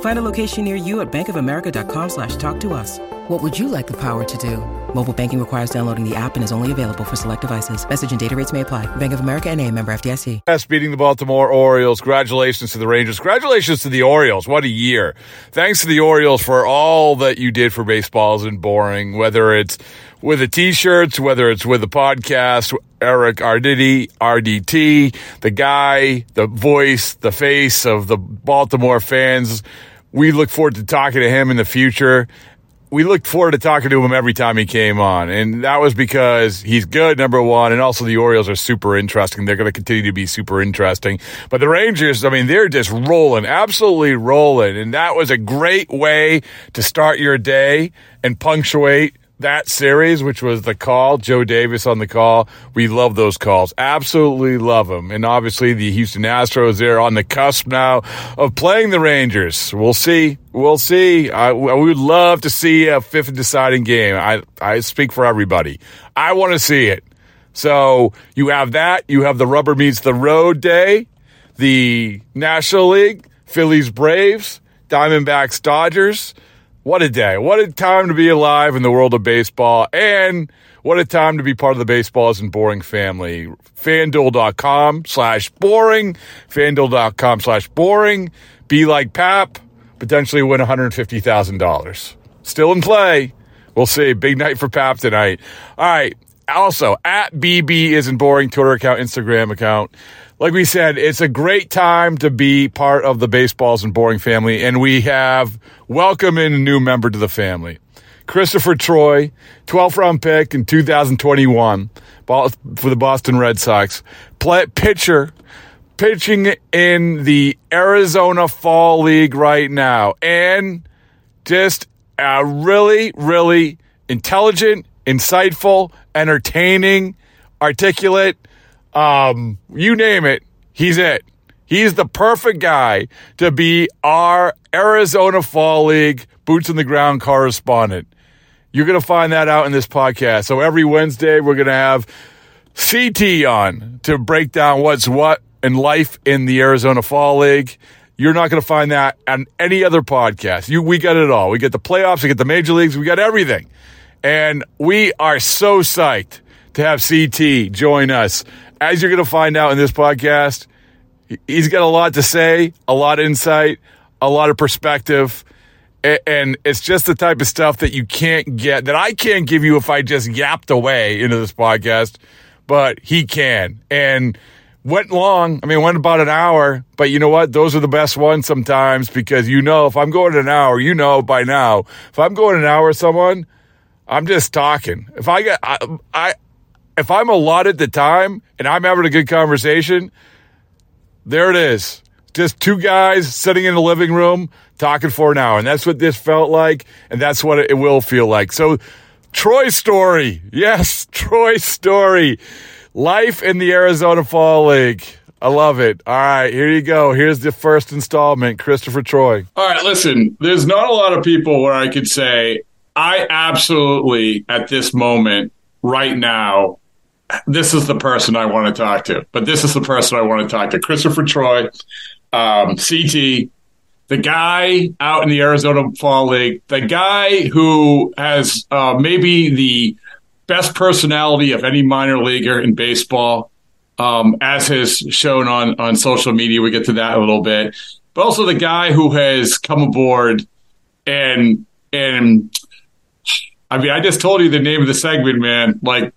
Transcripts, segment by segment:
Find a location near you at bankofamerica.com slash talk to us. What would you like the power to do? Mobile banking requires downloading the app and is only available for select devices. Message and data rates may apply. Bank of America and a member FDIC. Yes, beating the Baltimore Orioles. Congratulations to the Rangers. Congratulations to the Orioles. What a year. Thanks to the Orioles for all that you did for Baseball Isn't Boring, whether it's with the t-shirts, whether it's with the podcast, Eric Arditi, RDT, the guy, the voice, the face of the Baltimore fans. We look forward to talking to him in the future we looked forward to talking to him every time he came on. And that was because he's good, number one. And also the Orioles are super interesting. They're going to continue to be super interesting. But the Rangers, I mean, they're just rolling, absolutely rolling. And that was a great way to start your day and punctuate that series, which was the call, Joe Davis on the call. We love those calls. Absolutely love them. And obviously the Houston Astros, they're on the cusp now of playing the Rangers. We'll see. We'll see. I, we would love to see a fifth deciding game. I, I speak for everybody. I want to see it. So you have that. You have the rubber meets the road day, the National League, Phillies Braves, Diamondbacks Dodgers. What a day. What a time to be alive in the world of baseball. And what a time to be part of the Baseball Isn't Boring family. FanDuel.com slash boring. FanDuel.com slash boring. Be like Pap. Potentially win $150,000. Still in play. We'll see. Big night for Pap tonight. All right. Also, at BB Isn't Boring Twitter account, Instagram account like we said, it's a great time to be part of the Baseball Isn't Boring family, and we have welcomed in a new member to the family. Christopher Troye, 12th round pick in 2021 for the Boston Red Sox. Play, pitcher, pitching in the Arizona Fall League right now. And just a really, really intelligent, insightful, entertaining, articulate, um, you name it, he's it. He's the perfect guy to be our Arizona Fall League boots on the ground correspondent. You're going to find that out in this podcast. So every Wednesday, we're going to have CT on to break down what's what in life in the Arizona Fall League. You're not going to find that on any other podcast. You, we got it all. We get the playoffs, we get the major leagues, we got everything. And we are so psyched to have CT join us as you're going to find out in this podcast, he's got a lot to say, a lot of insight, a lot of perspective. And it's just the type of stuff that you can't get, that I can't give you if I just yapped away into this podcast, but he can. And went long. I mean, went about an hour, but you know what? Those are the best ones sometimes because you know, if I'm going an hour, you know by now, if I'm going an hour with someone, I'm just talking. If I get, I, I, if I'm allotted the time and I'm having a good conversation, there it is. Just two guys sitting in the living room talking for an hour. And that's what this felt like. And that's what it will feel like. So, Troye Story. Yes, Troye Story. Life in the Arizona Fall League. I love it. All right, here you go. Here's the first installment, Christopher Troye. All right, listen, there's not a lot of people where I could say, I absolutely, at this moment, right now, this is the person I want to talk to. But this is the person I want to talk to. Christopher Troye, um, CT, the guy out in the Arizona Fall League, the guy who has uh, maybe the best personality of any minor leaguer in baseball, um, as has shown on on social media. We get to that a little bit, but also the guy who has come aboard and and I mean, I just told you the name of the segment, man. Like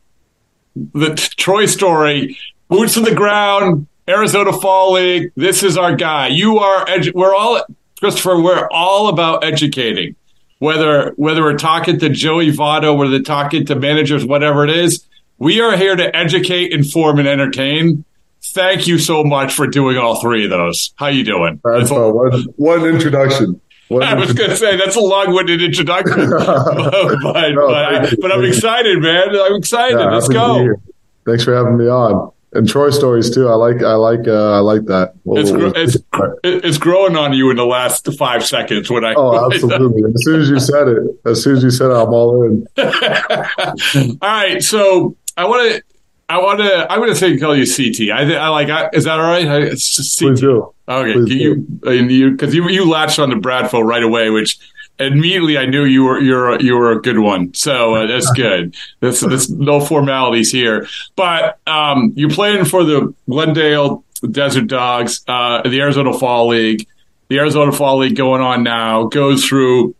the Troye story, boots on the ground, Arizona Fall League. This is our guy. You are. Edu- we're all Christopher. We're all about educating. Whether whether we're talking to Joey Votto, whether they're talking to managers, whatever it is, we are here to educate, inform, and entertain. Thank you so much for doing all three of those. How you doing? That's one, one introduction. I was going to say that's a long-winded introduction, but, but, no, I, but I'm excited, man. I'm excited. Yeah, Let's go. Thanks for having me on and Troye stories too. I like, I like, uh, I like that. We'll, it's, we'll, it's, it's growing on you in the last five seconds when I. Oh, absolutely! as soon as you said it, as soon as you said it, I'm all in. all right, so I want to, I want to, I'm going to say call you CT. I, I like. I, is that all right? It's just CT. Please do. Okay, Please you, you, because you, you latched on to Bradfo right away, which immediately I knew you were you're you were a good one. So uh, that's good. There's, there's no formalities here. But um, you're playing for the Glendale Desert Dogs, uh, the Arizona Fall League. The Arizona Fall League going on now goes through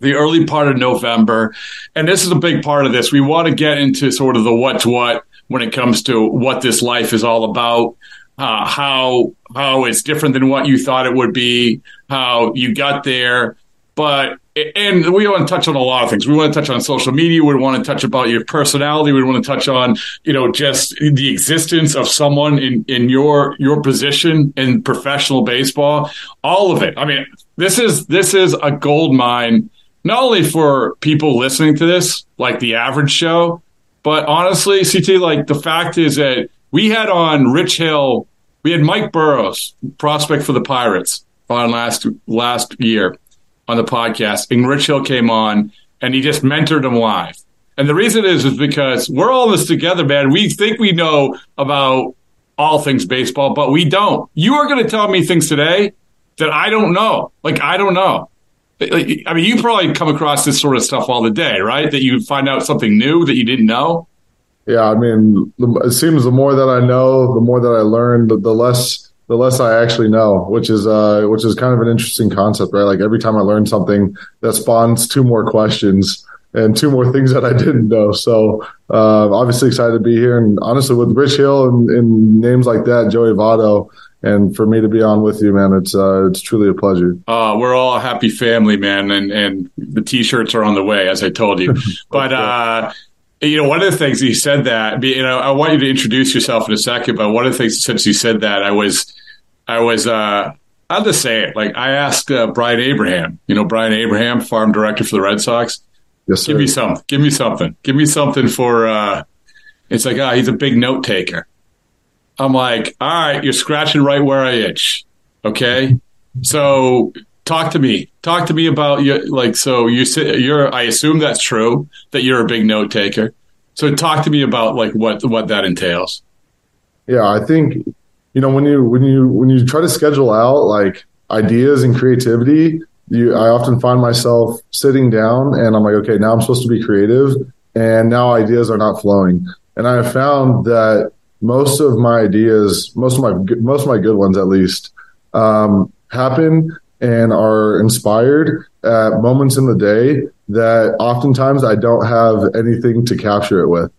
the early part of November, and this is a big part of this. We want to get into sort of the what's what when it comes to what this life is all about. Uh, how how it's different than what you thought it would be, how you got there, but and we want to touch on a lot of things. We want to touch on social media. We want to touch about your personality. We want to touch on you know just the existence of someone in in your your position in professional baseball. All of it. I mean, this is this is a gold mine not only for people listening to this, like the average show, but honestly, CT, like the fact is that we had on Rich Hill, we had Mike Burrows, prospect for the Pirates, on last last year on the podcast, and Rich Hill came on and he just mentored him live. And the reason is is because we're all this together, man. We think we know about all things baseball, but we don't. You are going to tell me things today that I don't know. Like I don't know. I mean, you probably come across this sort of stuff all the day, right? That you find out something new that you didn't know. Yeah, I mean, it seems the more that I know, the more that I learn, the, the less the less I actually know, which is uh, which is kind of an interesting concept, right? Like every time I learn something, that spawns two more questions and two more things that I didn't know. So uh, obviously excited to be here, and honestly, with Rich Hill and, and names like that, Joey Votto, and for me to be on with you, man, it's uh, it's truly a pleasure. Uh, we're all a happy family, man, and and the t-shirts are on the way, as I told you. but uh, you know, one of the things he said that, you know, I want you to introduce yourself in a second, but one of the things since you said that, I was, I was, uh, I'll just say it. Like I asked uh, Brian Abraham, you know, Brian Abraham, farm director for the Red Sox. Yes, sir. Give me something. Give me something. Give me something for, uh, it's like, ah, oh, he's a big note taker. I'm like, all right, you're scratching right where I itch. Okay. So talk to me. Talk to me about you. Like, so you sit, you're. I assume that's true that you're a big note taker. So talk to me about like what what that entails. Yeah, I think you know when you when you when you try to schedule out like ideas and creativity, you I often find myself sitting down and I'm like, okay, now I'm supposed to be creative, and now ideas are not flowing. And I have found that most of my ideas, most of my most of my good ones at least, um, happen and are inspired at moments in the day that oftentimes I don't have anything to capture it with.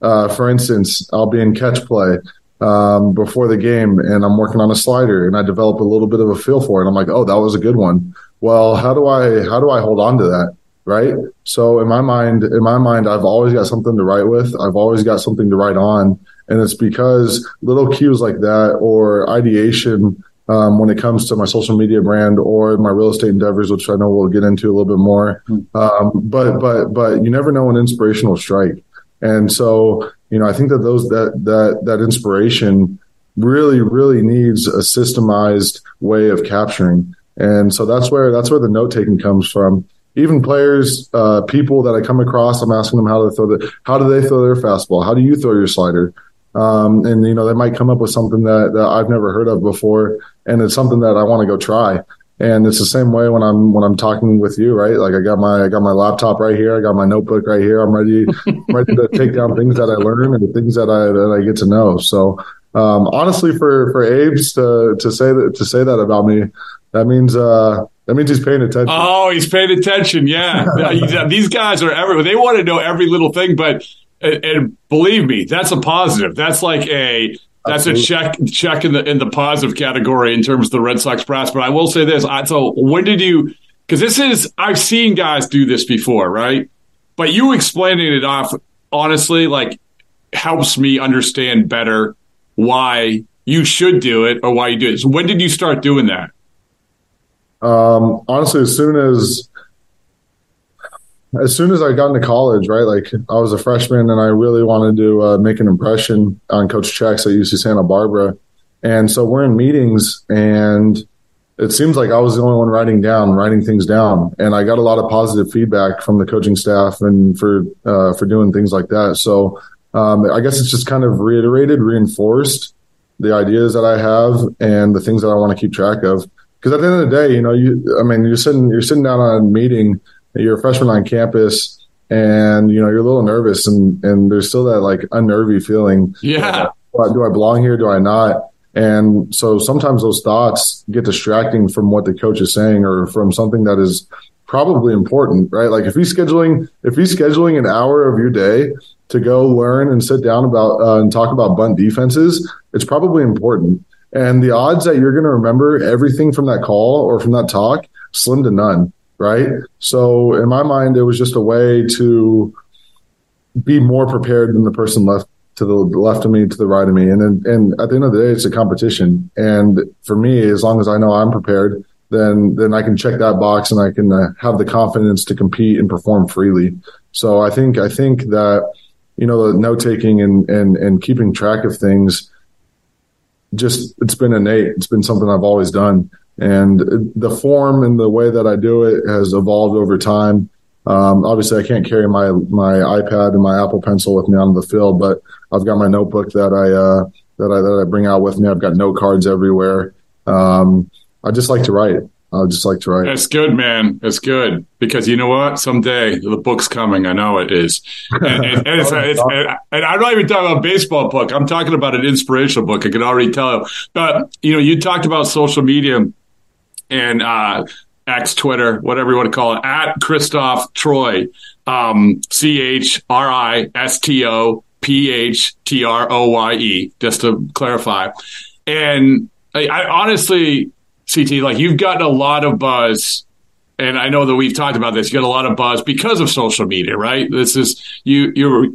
Uh, for instance, I'll be in catch play um, before the game and I'm working on a slider and I develop a little bit of a feel for it. I'm like, oh, that was a good one. Well, how do I how do I hold on to that? Right. So in my mind, in my mind, I've always got something to write with. I've always got something to write on. And it's because little cues like that or ideation um, when it comes to my social media brand or my real estate endeavors, which I know we'll get into a little bit more. Hmm. Um, but but but you never know when inspiration will strike, and so you know I think that those that that that inspiration really really needs a systemized way of capturing, and so that's where that's where the note taking comes from. even players, uh, people that I come across, I'm asking them how to throw the, how do they throw their fastball? How do you throw your slider? Um, and you know, they might come up with something that, that I've never heard of before. And it's something that I want to go try. And it's the same way when I'm when I'm talking with you, right? Like I got my I got my laptop right here, I got my notebook right here. I'm ready ready to take down things that I learn and the things that I that I get to know. So um, honestly, for for Abe's to to say that to say that about me, that means uh, that means he's paying attention. Oh, he's paying attention. Yeah, these guys are every they want to know every little thing, but and, and believe me, that's a positive. That's like a that's a check check in the in the positive category in terms of the Red Sox brass. But I will say this: I, so when did you? Because this is I've seen guys do this before, right? But you explaining it off honestly, like helps me understand better why you should do it or why you do it. So when did you start doing that? Um, honestly, as soon as as soon as I got into college, right? Like I was a freshman and I really wanted to uh, make an impression on Coach Checketts at UC Santa Barbara. And so we're in meetings and it seems like I was the only one writing down, writing things down. And I got a lot of positive feedback from the coaching staff and for, uh, for doing things like that. So, um, I guess it's just kind of reiterated, reinforced the ideas that I have and the things that I want to keep track of. Cause at the end of the day, you know, you, I mean, you're sitting, you're sitting down on a meeting you're a freshman on campus and you know you're a little nervous and and there's still that like unnervy feeling. Yeah. Like, do i belong here? Do i not? And so sometimes those thoughts get distracting from what the coach is saying or from something that is probably important right? Like if he's scheduling if he's scheduling an hour of your day to go learn and sit down about uh, and talk about bunt defenses it's probably important. And the odds that you're going to remember everything from that call or from that talk slim to none right? So in my mind, it was just a way to be more prepared than the person left to the left of me, to the right of me. And then, and at the end of the day, it's a competition. And for me, as long as I know I'm prepared, then then I can check that box and I can uh, have the confidence to compete and perform freely. So I think I think that you know the note taking and and and keeping track of things just it's been innate. It's been something I've always done and the form and the way that I do it has evolved over time. Um, obviously, I can't carry my my iPad and my Apple Pencil with me on the field, but I've got my notebook that I uh, that I that I bring out with me. I've got note cards everywhere. Um, I just like to write. I just like to write. That's good, man. That's good because you know what? Someday the book's coming. I know it is, and, and, and, it's, it's, and I'm not even talking about a baseball book. I'm talking about an inspirational book. I can already tell. But you know, you talked about social media and uh, X, Twitter, whatever you want to call it, at Christoph Troye, um, C H R I S T O P H T R O Y E, just to clarify. And I, I honestly, CT, like you've gotten a lot of buzz and I know that we've talked about this. You get a lot of buzz because of social media, right? This is you. You're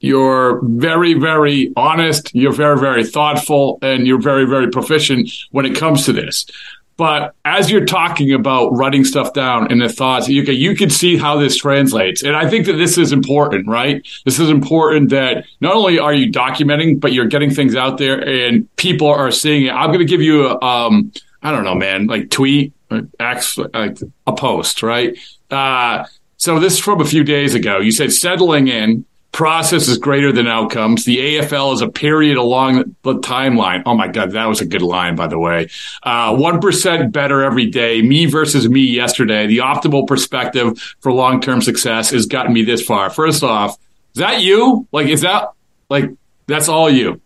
you're very, very honest. You're very, very thoughtful, and you're very, very proficient when it comes to this. But as you're talking about writing stuff down and the thoughts, you can, you can see how this translates. And I think that this is important, right? This is important that not only are you documenting, but you're getting things out there and people are seeing it. I'm going to give you a, um, I don't know, man, like tweet, X, like a post, right? Uh, so this is from a few days ago. You said settling in process is greater than outcomes. The AFL is a period along the timeline. Oh my God, that was a good line, by the way. Uh, 1% better every day. Me versus me yesterday. The optimal perspective for long term success has gotten me this far. First off, is that you? Like, is that like, that's all you?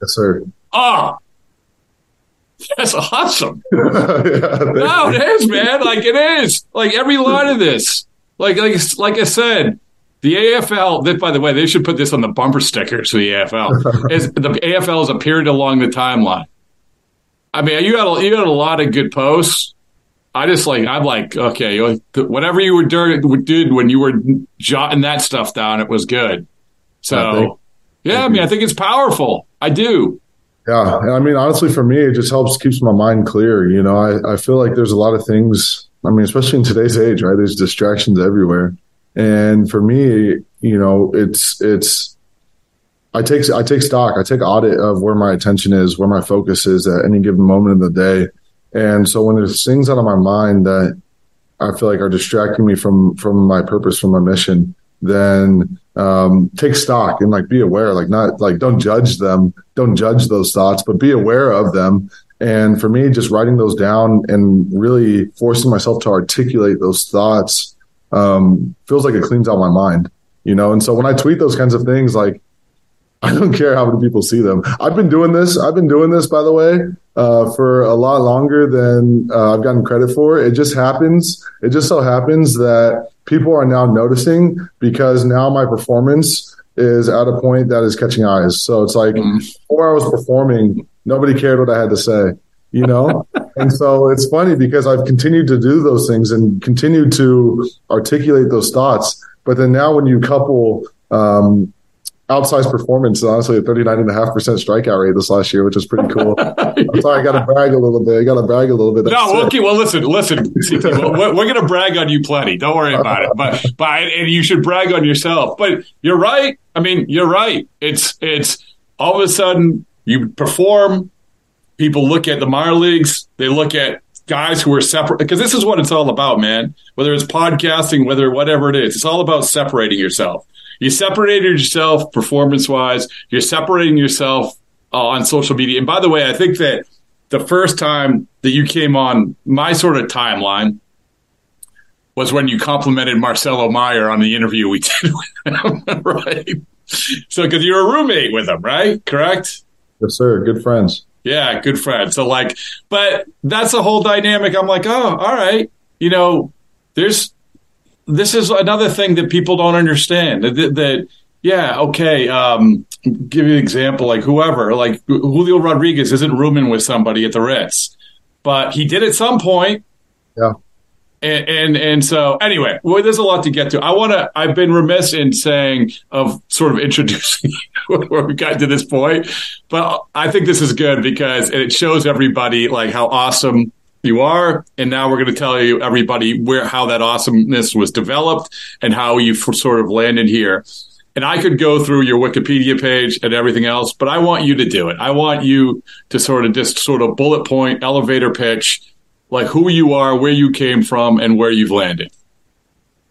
Yes, sir. Oh, that's awesome. yeah, no, it is, man. Like, it is. Like, every line of this. Like, like, like I said, the AFL, that by the way, they should put this on the bumper stickers for the AFL. is the AFL is a period along the timeline. I mean, you got a, you got a lot of good posts. I just like I'm like okay, whatever you were doing did when you were jotting that stuff down, it was good. So yeah, I mean, I think it's powerful. I do. Yeah, I mean, honestly, for me, it just helps keeps my mind clear. You know, I I feel like there's a lot of things. I mean, especially in today's age, right? There's distractions everywhere. And for me, you know, it's it's I take I take stock, I take audit of where my attention is, where my focus is at any given moment of the day. And so when there's things out of my mind that I feel like are distracting me from from my purpose, from my mission, then um, take stock and like be aware. Like not like don't judge them, don't judge those thoughts, but be aware of them. And for me, just writing those down and really forcing myself to articulate those thoughts um, feels like it cleans out my mind, you know. And so when I tweet those kinds of things, like I don't care how many people see them. I've been doing this. I've been doing this, by the way, uh, for a lot longer than uh, I've gotten credit for. It just happens. It just so happens that people are now noticing because now my performance is at a point that is catching eyes. So it's like mm-hmm. before I was performing, nobody cared what I had to say, you know? and so it's funny because I've continued to do those things and continued to articulate those thoughts. But then now when you couple, um, outsized performance, honestly, a 39.5% strikeout rate this last year, which is pretty cool. I'm sorry, I got to brag a little bit. I got to brag a little bit. That's no, okay. Well, listen, listen. we're, we're going to brag on you plenty. Don't worry about it. But, but, and you should brag on yourself. But you're right. I mean, you're right. It's, it's all of a sudden you perform. People look at the minor leagues. They look at guys who are separate because this is what it's all about, man. Whether it's podcasting, whether whatever it is, it's all about separating yourself. You separated yourself performance wise. You're separating yourself uh, on social media. And by the way, I think that the first time that you came on my sort of timeline was when you complimented Marcelo Meyer on the interview we did with him, right? So, because you're a roommate with him, right? Correct? Yes, sir. Good friends. Yeah, good friend. So, like, but that's a whole dynamic. I'm like, oh, all right. You know, there's this is another thing that people don't understand that, that yeah, okay. Um, give you an example, like whoever, like Julio Rodriguez isn't rooming with somebody at the Ritz, but he did at some point. Yeah. And, and, and so anyway, well, there's a lot to get to. I want to. I've been remiss in saying of sort of introducing where we got to this point, but I think this is good because it shows everybody like how awesome you are. And now we're going to tell you everybody where how that awesomeness was developed and how you sort of landed here. And I could go through your Wikipedia page and everything else, but I want you to do it. I want you to sort of just sort of bullet point, elevator pitch, like who you are, where you came from, and where you've landed.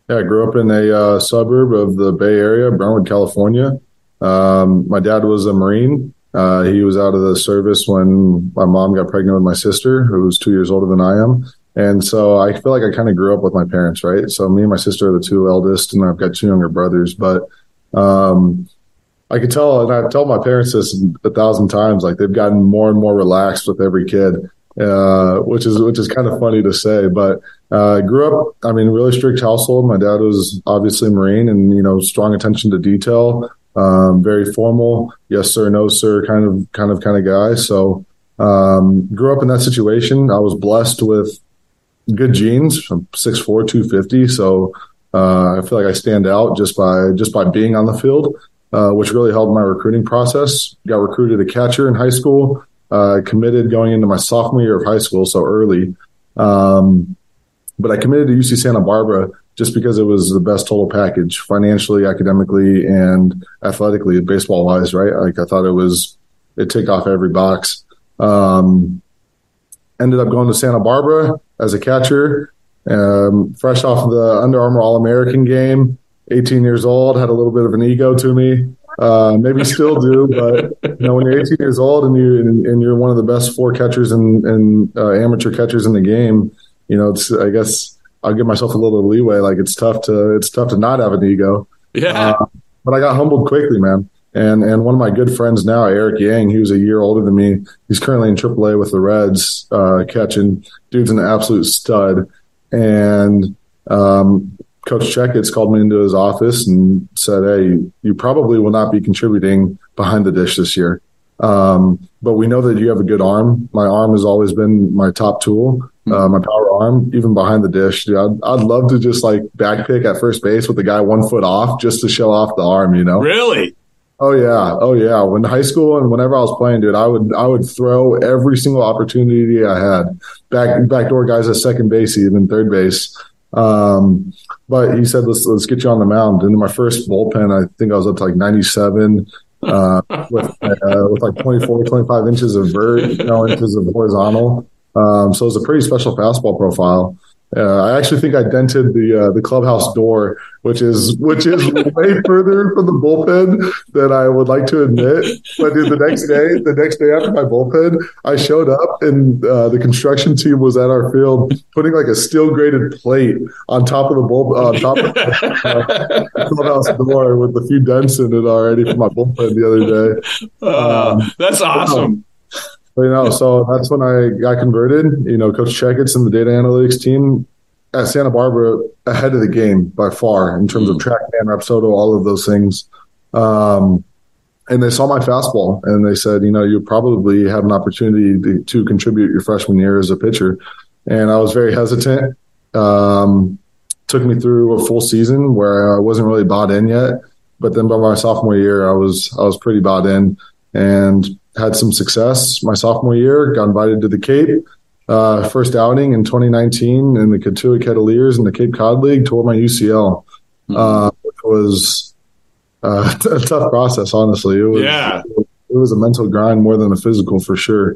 Yeah, I grew up in a uh, suburb of the Bay Area, Brentwood, California. Um, my dad was a Marine. Uh, he was out of the service when my mom got pregnant with my sister, who was two years older than I am. And so I feel like I kind of grew up with my parents, right? So me and my sister are the two eldest, and I've got two younger brothers. But um, I could tell, and I've told my parents this a thousand times, like they've gotten more and more relaxed with every kid, uh, which is which is kind of funny to say. But uh, grew up, I mean, really strict household. My dad was obviously Marine, and you know, strong attention to detail um, very formal, yes sir, no sir, kind of kind of kind of guy. So um, grew up in that situation. I was blessed with good genes. I'm 6'4", 250, so uh, I feel like I stand out just by just by being on the field, uh, which really helped my recruiting process. Got recruited a catcher in high school. Uh, committed going into my sophomore year of high school, so early. Um, but I committed to UC Santa Barbara just because it was the best total package financially, academically, and athletically, baseball wise, right? Like I thought it was, it ticked off every box. Um, ended up going to Santa Barbara as a catcher, um, fresh off the Under Armour All American game, 18 years old, had a little bit of an ego to me. Uh, maybe still do, but you know, when you're 18 years old and you and, and you're one of the best four catchers and, and uh, amateur catchers in the game, you know, it's I guess I'll give myself a little leeway. Like it's tough to it's tough to not have an ego. Yeah. Uh, but I got humbled quickly, man. And and one of my good friends now, Eric Yang, he was a year older than me. He's currently in AAA with the Reds, uh, catching. Dude's an absolute stud. And um, Coach Checketts called me into his office and said, "Hey, you probably will not be contributing behind the dish this year, um, but we know that you have a good arm. My arm has always been my top tool, uh, my power arm, even behind the dish. Dude, I'd, I'd love to just like back pick at first base with the guy one foot off just to show off the arm, you know? Really? Oh yeah, oh yeah. When high school and whenever I was playing, dude, I would I would throw every single opportunity I had. Back backdoor guys at second base, even third base. Um, but he said, let's let's get you on the mound. And in my first bullpen, I think I was up to like 97 uh, with uh, with like 24, 25 inches of vert, you know, inches of horizontal. Um, so it's a pretty special fastball profile. Uh, I actually think I dented the uh, the clubhouse door, which is which is way further from the bullpen than I would like to admit. But dude, the next day, the next day after my bullpen, I showed up and uh, the construction team was at our field putting like a steel grated plate on top of the bull on top of the uh, clubhouse door with a few dents in it already for my bullpen the other day. Uh, um, that's awesome. But, you know, so that's when I got converted. You know, Coach Checketts and the data analytics team at Santa Barbara ahead of the game by far in terms mm. of TrackMan, Rapsodo, all of those things. Um, and they saw my fastball and they said, you know, you probably have an opportunity to, to, contribute your freshman year as a pitcher. And I was very hesitant. Um, took me through a full season where I wasn't really bought in yet. But then by my sophomore year, I was I was pretty bought in and had some success. My sophomore year, got invited to the Cape. Uh, first outing in 2019 in the Cotuit Kettleers in the Cape Cod League, tore my UCL, mm-hmm. uh, which was uh, a tough process. Honestly, it was. Yeah. It was a mental grind more than a physical for sure.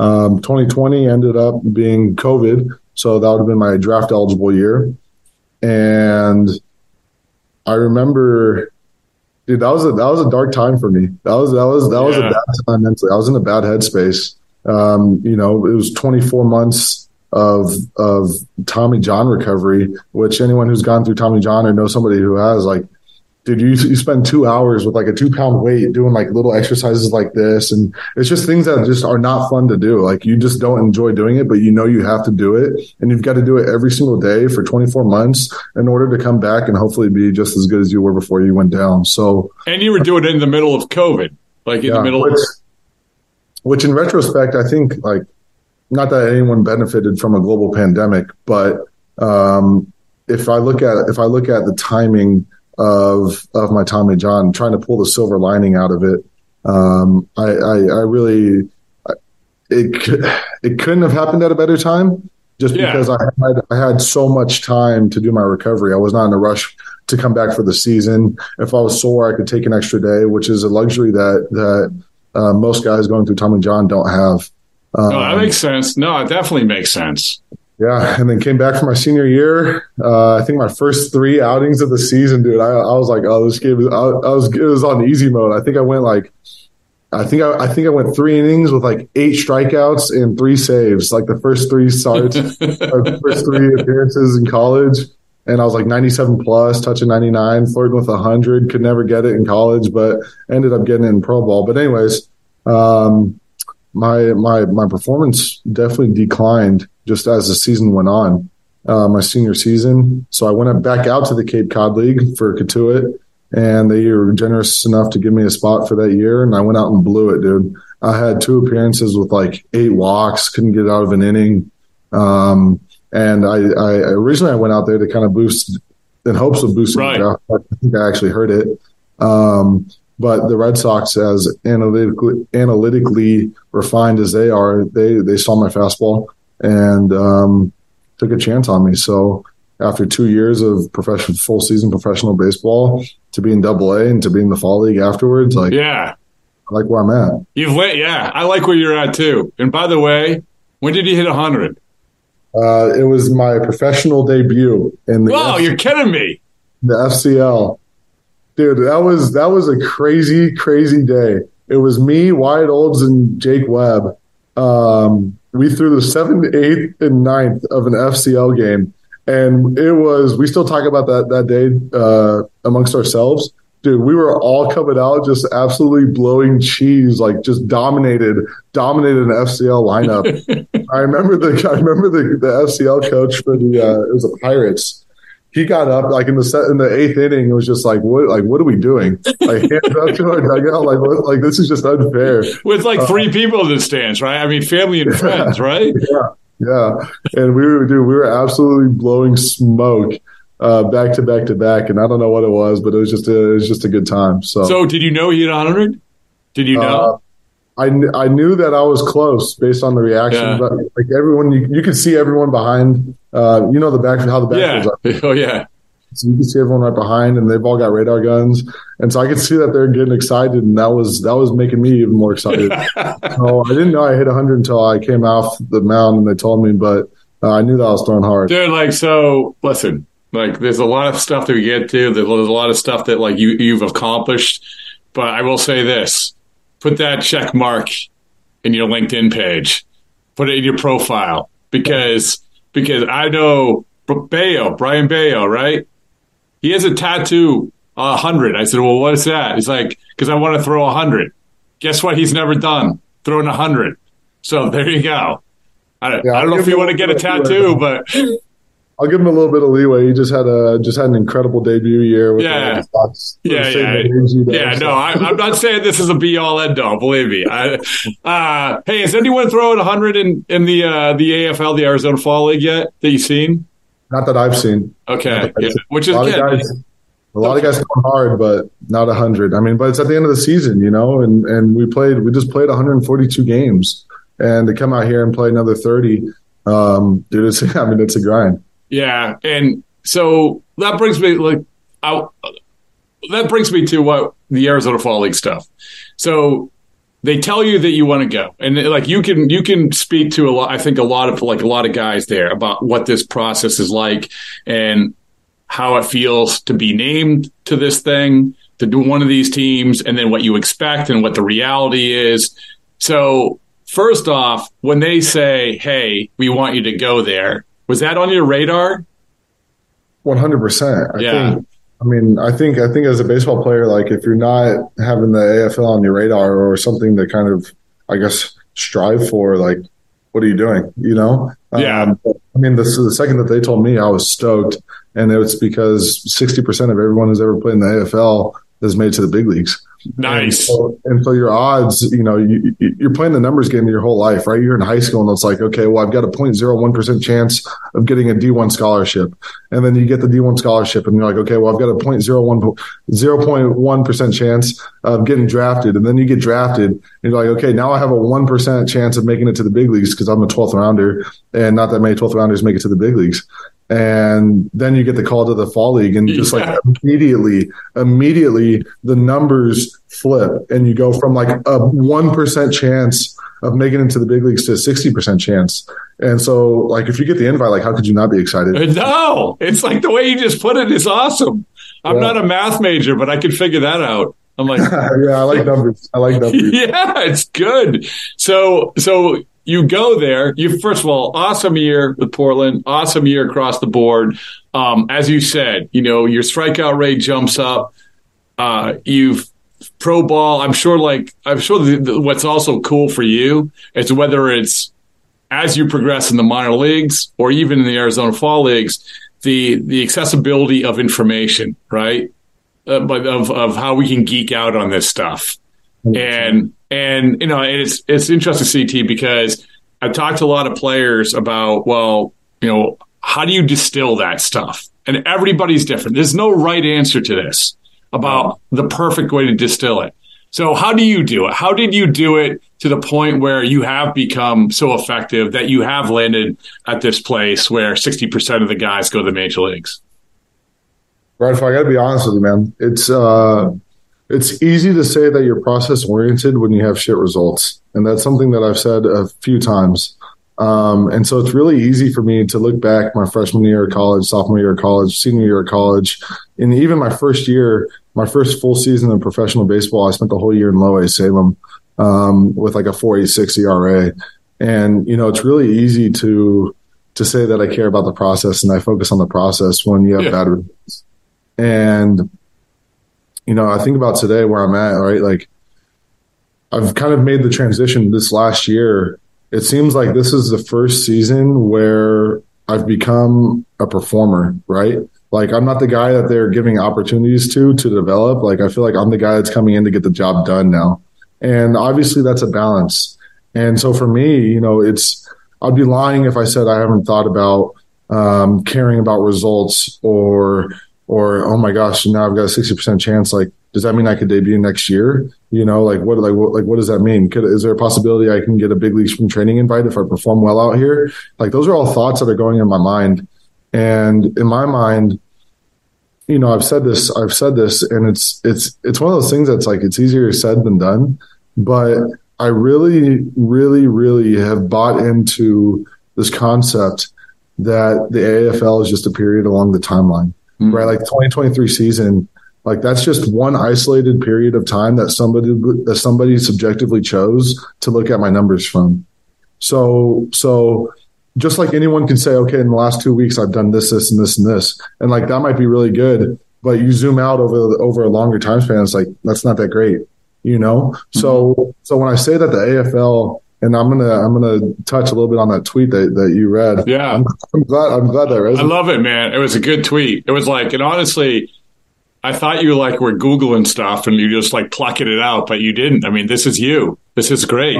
Um, 2020 ended up being COVID, so that would have been my draft eligible year. And I remember dude, that was a that was a dark time for me. That was that was that yeah. was a bad time mentally. I was in a bad headspace. Um, you know, it was 24 months of of Tommy John recovery, which anyone who's gone through Tommy John or knows somebody who has, like, dude, you, you spend two hours with like a two pound weight doing like little exercises like this. And it's just things that just are not fun to do. Like you just don't enjoy doing it, but you know you have to do it. And you've got to do it every single day for 24 months in order to come back and hopefully be just as good as you were before you went down. So, and you were doing it in the middle of COVID, like in yeah, the middle which, of. Which in retrospect, I think like, not that anyone benefited from a global pandemic, but um, if I look at if I look at the timing of of my Tommy John, trying to pull the silver lining out of it. Um, I, I, I really it it couldn't have happened at a better time, just yeah. because I had I had so much time to do my recovery. I was not in a rush to come back for the season. If I was sore, I could take an extra day, which is a luxury that that uh, most guys going through Tommy John don't have. Um, no, that makes sense. No, it definitely makes sense. Yeah, and then came back for my senior year. Uh, I think my first three outings of the season, dude. I, I was like, oh, this game. I, I, was it was on easy mode. I think I went like, I think I, I think I went three innings with like eight strikeouts and three saves. Like the first three starts, first three appearances in college, and I was like 97 plus, touching 99, flirting with 100. Could never get it in college, but ended up getting it in pro ball. But anyways, um, my my my performance definitely declined just as the season went on. Uh, my senior season, so I went back out to the Cape Cod League for Cotuit, and they were generous enough to give me a spot for that year, and I went out and blew it, dude. I had two appearances with like eight walks, couldn't get out of an inning. Um, and I, I, originally I went out there to kind of boost in hopes of boosting right. I think I actually heard it. Um, but the Red Sox, as analytically analytically refined as they are, they they saw my fastball and um, took a chance on me. So after two years of professional full season professional baseball, to be in Double A and to be in the fall league afterwards, like yeah, I like where I'm at. You've went, yeah, I like where you're at too. And by the way, when did you hit hundred? Uh, it was my professional debut in the. Wow, you're kidding me! The FCL dude, that was that was a crazy, crazy day. It was me, Wyatt Olds, and Jake Webb. Um, we threw the seventh, eighth, and ninth of an FCL game, and it was. We still talk about that that day uh, amongst ourselves. Dude, we were all coming out just absolutely blowing cheese, like just dominated, dominated an FCL lineup. I remember the I remember the, the FCL coach for the uh, it was the Pirates he got up like in the set, in the eighth inning. It was just like, what, like, what are we doing? Like, hands up to our dugout. Like, what, like, this is just unfair. With like three uh, people in the stands, right? I mean, family and friends, right? Yeah. Yeah. And we were, dude, we were absolutely blowing smoke. Uh, back to back to back, and I don't know what it was, but it was just a, it was just a good time. So, so did you know he had hundred? Did you know? Uh, I, I knew that I was close based on the reaction, yeah. but like everyone, you, you could see everyone behind. Uh, you know the back how the back yeah. Oh yeah. So you can see everyone right behind, and they've all got radar guns, and so I could see that they're getting excited, and that was that was making me even more excited. so I didn't know I hit 100 until I came off the mound, and they told me. But Uh, I knew that I was throwing hard. Dude, like, so listen, like, there's a lot of stuff that we get to. There's a lot of stuff that like you you've accomplished. But I will say this: put that check mark in your LinkedIn page, put it in your profile because because I know Bayo, Brayan Bello, right? He has a tattoo, a hundred. I said, well, what is that? He's like, because I want to throw a hundred. Guess what? He's never done throwing a hundred. So there you go. I, yeah, I don't know if you want to get a tattoo, but I'll give him a little bit of leeway. He just had a just had an incredible debut year. With yeah, yeah, yeah, yeah. No, I, am not saying this is a be all end all. Believe me. I, uh, hey, has anyone thrown 100 in in the uh, the AFL, the Arizona Fall League yet that you've seen? Not that I've seen. Okay, yeah. which is a lot good. Of guys, a lot of guys come hard, but not 100. I mean, but it's at the end of the season, you know, and and we played. We just played 142 games, and to come out here and play another 30, um, dude, it's I mean, it's a grind. Yeah, and so that brings me like out. That brings me to what the Arizona Fall League stuff. So they tell you that you want to go, and like you can you can speak to a lot. I think a lot of like a lot of guys there about what this process is like and how it feels to be named to this thing, to do one of these teams, and then what you expect and what the reality is. So first off, when they say, "Hey, we want you to go there," Was that on your radar? One hundred percent. I yeah. think. I mean, I think I think as a baseball player, like if you're not having the AFL on your radar or something to kind of, I guess, strive for, like, what are you doing? You know? Yeah. Um, I mean, the, the second that they told me, I was stoked, and it's because sixty percent of everyone who's ever played in the AFL has made it to the big leagues. Nice. And so, and so, your odds, you know, you, you're playing the numbers game your whole life, right? You're in high school and it's like, okay, well, I've got a 0.01% chance of getting a D1 scholarship. And then you get the D1 scholarship and you're like, okay, well, I've got a 0.01, 0.1% chance of getting drafted. And then you get drafted and you're like, okay, now I have a 1% chance of making it to the big leagues because I'm a 12th rounder and not that many 12th rounders make it to the big leagues and then you get the call to the fall league and just like immediately immediately the numbers flip and you go from like a 1% chance of making it into the big leagues to a 60% chance. And so like if you get the invite like how could you not be excited? Uh, no! It's like the way you just put it is awesome. I'm yeah. not a math major but i can figure that out. I'm like yeah i like numbers. I like numbers. Yeah it's good. So so you go there. You first of all, awesome year with Portland, awesome year across the board. Um, as you said, you know your strikeout rate jumps up. Uh, you've pro ball. I'm sure, like I'm sure the, the, what's also cool for you is whether it's as you progress in the minor leagues or even in the Arizona Fall leagues, the the accessibility of information, right? Uh, but of of how we can geek out on this stuff, and and you know, it's it's interesting, CT, because I've talked to a lot of players about, well, you know, how do you distill that stuff? And everybody's different. There's no right answer to this about the perfect way to distill it. So how do you do it? How did you do it to the point where you have become so effective that you have landed at this place where 60% of the guys go to the major leagues? Right. If I got to be honest with you, man, it's, uh, it's easy to say that you're process oriented when you have shit results. And that's something that I've said a few times. Um, and so it's really easy for me to look back my freshman year of college, sophomore year of college, senior year of college, and even my first year, my first full season of professional baseball, I spent the whole year in Low A Salem um, with like a 486 ERA. And, you know, it's really easy to to say that I care about the process and I focus on the process when you have yeah. bad results. And you know, I think about today where I'm at, right? Like I've kind of made the transition this last year. It seems like this is the first season where I've become a performer, right? Like I'm not the guy that they're giving opportunities to to develop. Like I feel like I'm the guy that's coming in to get the job done now. And obviously that's a balance. And so for me, you know, it's I'd be lying if I said I haven't thought about um, caring about results or or oh my gosh, now I've got a sixty percent chance. Like, does that mean I could debut next year? You know, like what, like what, like what does that mean? Could, is there a possibility I can get a big league spring training invite if I perform well out here? Like, those are all thoughts that are going in my mind, and in my mind, you know, I've said this, I've said this, and it's it's it's one of those things that's like it's easier said than done, but I really, really, really have bought into this concept that the AFL is just a period along the timeline, mm-hmm. right? Like 2023 season, like that's just one isolated period of time that somebody that somebody subjectively chose to look at my numbers from. So so just like anyone can say, okay, in the last two weeks I've done this, this, and this, and this, and like that might be really good, but you zoom out over over a longer time span, it's like that's not that great, you know. Mm-hmm. So so when I say that the AFL and I'm gonna I'm gonna touch a little bit on that tweet that, that you read. Yeah, I'm, I'm glad I'm glad that resonated. I love it, man. It was a good tweet. It was like, and honestly, I thought you like were googling stuff and you just like plucking it out, but you didn't. I mean, this is you. This is great.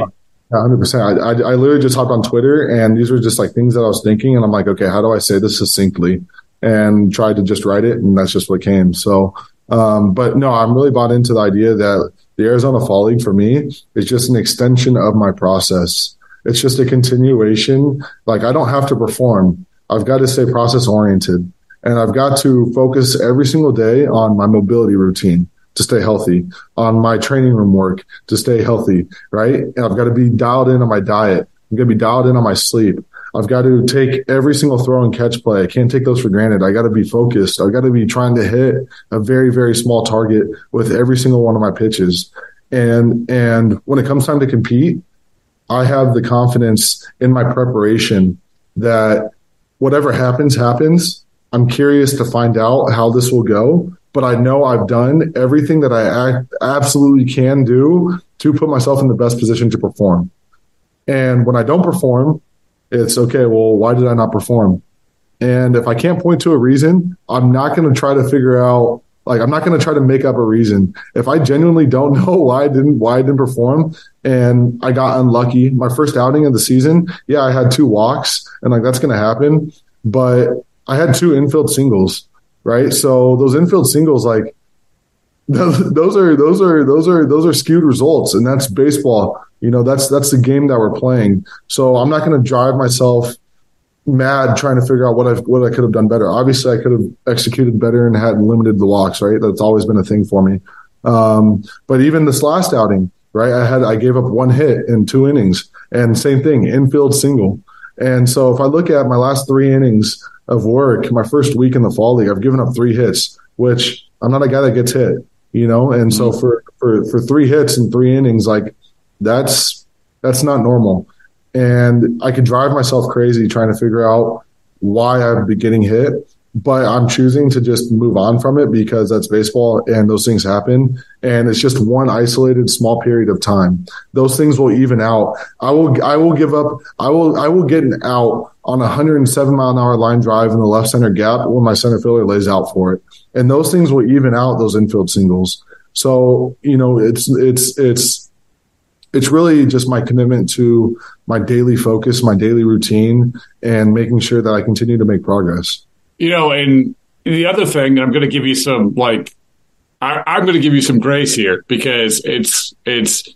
hundred percent. I, I, I literally just hopped on Twitter and these were just like things that I was thinking, and I'm like, okay, how do I say this succinctly? And tried to just write it, and that's just what came. So, um, but no, I'm really bought into the idea that the Arizona Fall League for me is just an extension of my process. It's just a continuation. Like I don't have to perform. I've got to stay process oriented and I've got to focus every single day on my mobility routine to stay healthy, on my training room work to stay healthy, right? And I've got to be dialed in on my diet. I'm going to be dialed in on my sleep. I've got to take every single throw and catch play. I can't take those for granted. I got to be focused. I got to be trying to hit a very, very small target with every single one of my pitches. And, and when it comes time to compete, I have the confidence in my preparation that whatever happens, happens. I'm curious to find out how this will go, but I know I've done everything that I absolutely can do to put myself in the best position to perform. And when I don't perform, it's okay, well, why did I not perform? And if I can't point to a reason, I'm not going to try to figure out like I'm not going to try to make up a reason. If I genuinely don't know why I didn't why I didn't perform and I got unlucky, my first outing of the season, yeah, I had two walks and like that's going to happen, but I had two infield singles, right? So those infield singles like those are those are those are those are skewed results and that's baseball you know, that's that's the game that we're playing. So I'm not going to drive myself mad trying to figure out what I what I could have done better. Obviously, I could have executed better and had limited the walks. Right, that's always been a thing for me. Um, but even this last outing, right, I had I gave up one hit in two innings, and same thing, infield single. And so if I look at my last three innings of work, my first week in the fall league, I've given up three hits, which I'm not a guy that gets hit, you know. And so mm-hmm. for for for three hits and three innings, like that's that's not normal. And I could drive myself crazy trying to figure out why I'd be getting hit, but I'm choosing to just move on from it because that's baseball and those things happen. And it's just one isolated small period of time. Those things will even out. I will, I will give up. I will, I will get an out on a 107 mile an hour line drive in the left center gap when my center fielder lays out for it. And those things will even out those infield singles. So, you know, it's, it's, it's, it's really just my commitment to my daily focus, my daily routine, and making sure that I continue to make progress. You know, and the other thing, I'm going to give you some like, I, I'm going to give you some grace here because it's it's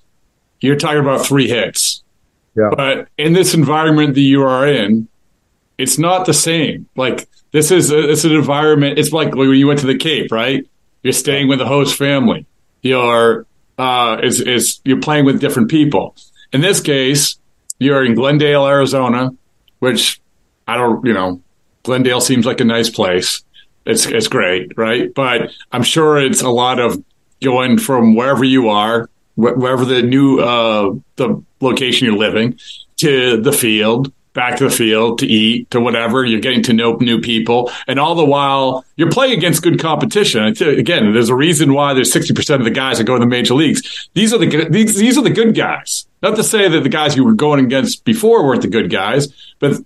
you're talking about three hits, yeah. But in this environment that you are in, it's not the same. Like this is a, it's an environment. It's like when you went to the Cape, right? You're staying with the host family. You're uh, is is you're playing with different people. In this case, you're in Glendale, Arizona, which I don't, you know, Glendale seems like a nice place. It's it's great, right? But I'm sure it's a lot of going from wherever you are, wherever the new uh, the location you're living, to the field, back to the field to eat to whatever. You're getting to know new people, and all the while you're playing against good competition. Again, there's a reason why there's 60 percent of the guys that go to the major leagues. These are the these these are the good guys. Not to say that the guys you were going against before weren't the good guys, but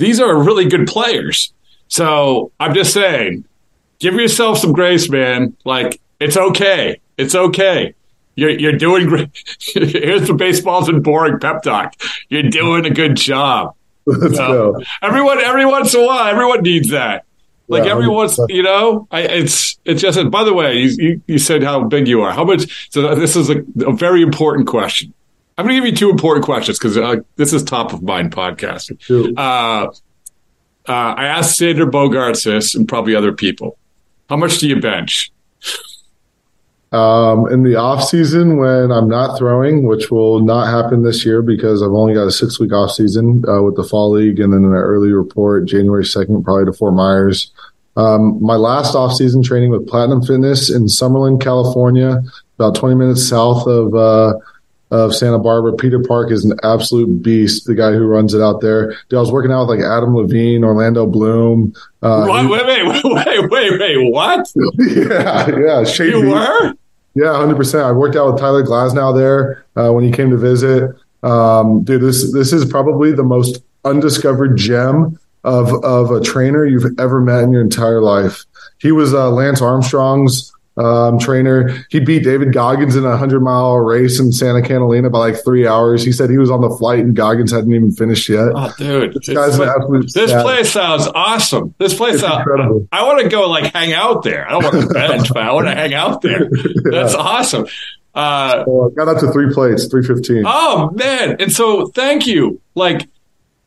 these are really good players. So I'm just saying, give yourself some grace, man. Like it's okay. It's okay. You're, you're doing great. Here's the Baseball Isn't Boring pep talk. You're doing a good job. Let's go. Everyone, every once in a while, everyone needs that. Like yeah, everyone's, you know, I, it's it's just. By the way, you, you, you said how big you are. How much? So this is a, a very important question. I'm going to give you two important questions because uh, this is top of mind podcasting. Uh, uh, I asked Xander Bogaerts this and probably other people. How much do you bench? Um, in the off season, when I'm not throwing, which will not happen this year because I've only got a six week off season uh, with the fall league, and then an early report January second, probably to Fort Myers. Um, my last off season training with Platinum Fitness in Summerland, California, about 20 minutes south of uh, of Santa Barbara. Peter Park is an absolute beast. The guy who runs it out there. Dude, I was working out with like Adam Levine, Orlando Bloom. Uh, wait, wait, wait, wait, wait, wait, what? yeah, yeah. Shade you were? Yeah, hundred percent. I worked out with Tyler Glasnow there uh, when he came to visit. Um, dude, this this is probably the most undiscovered gem of of a trainer you've ever met in your entire life. He was uh, Lance Armstrong's um, trainer. He beat David Goggins in a hundred mile race in Santa Catalina by like three hours. He said he was on the flight and Goggins hadn't even finished yet. Oh, dude, this, this place sounds awesome. This place sounds incredible. I, want to go like hang out there. I don't want to bench, but I want to hang out there. That's yeah. awesome. Uh, I got up to three plates, three fifteen. Oh man! And so, thank you. Like,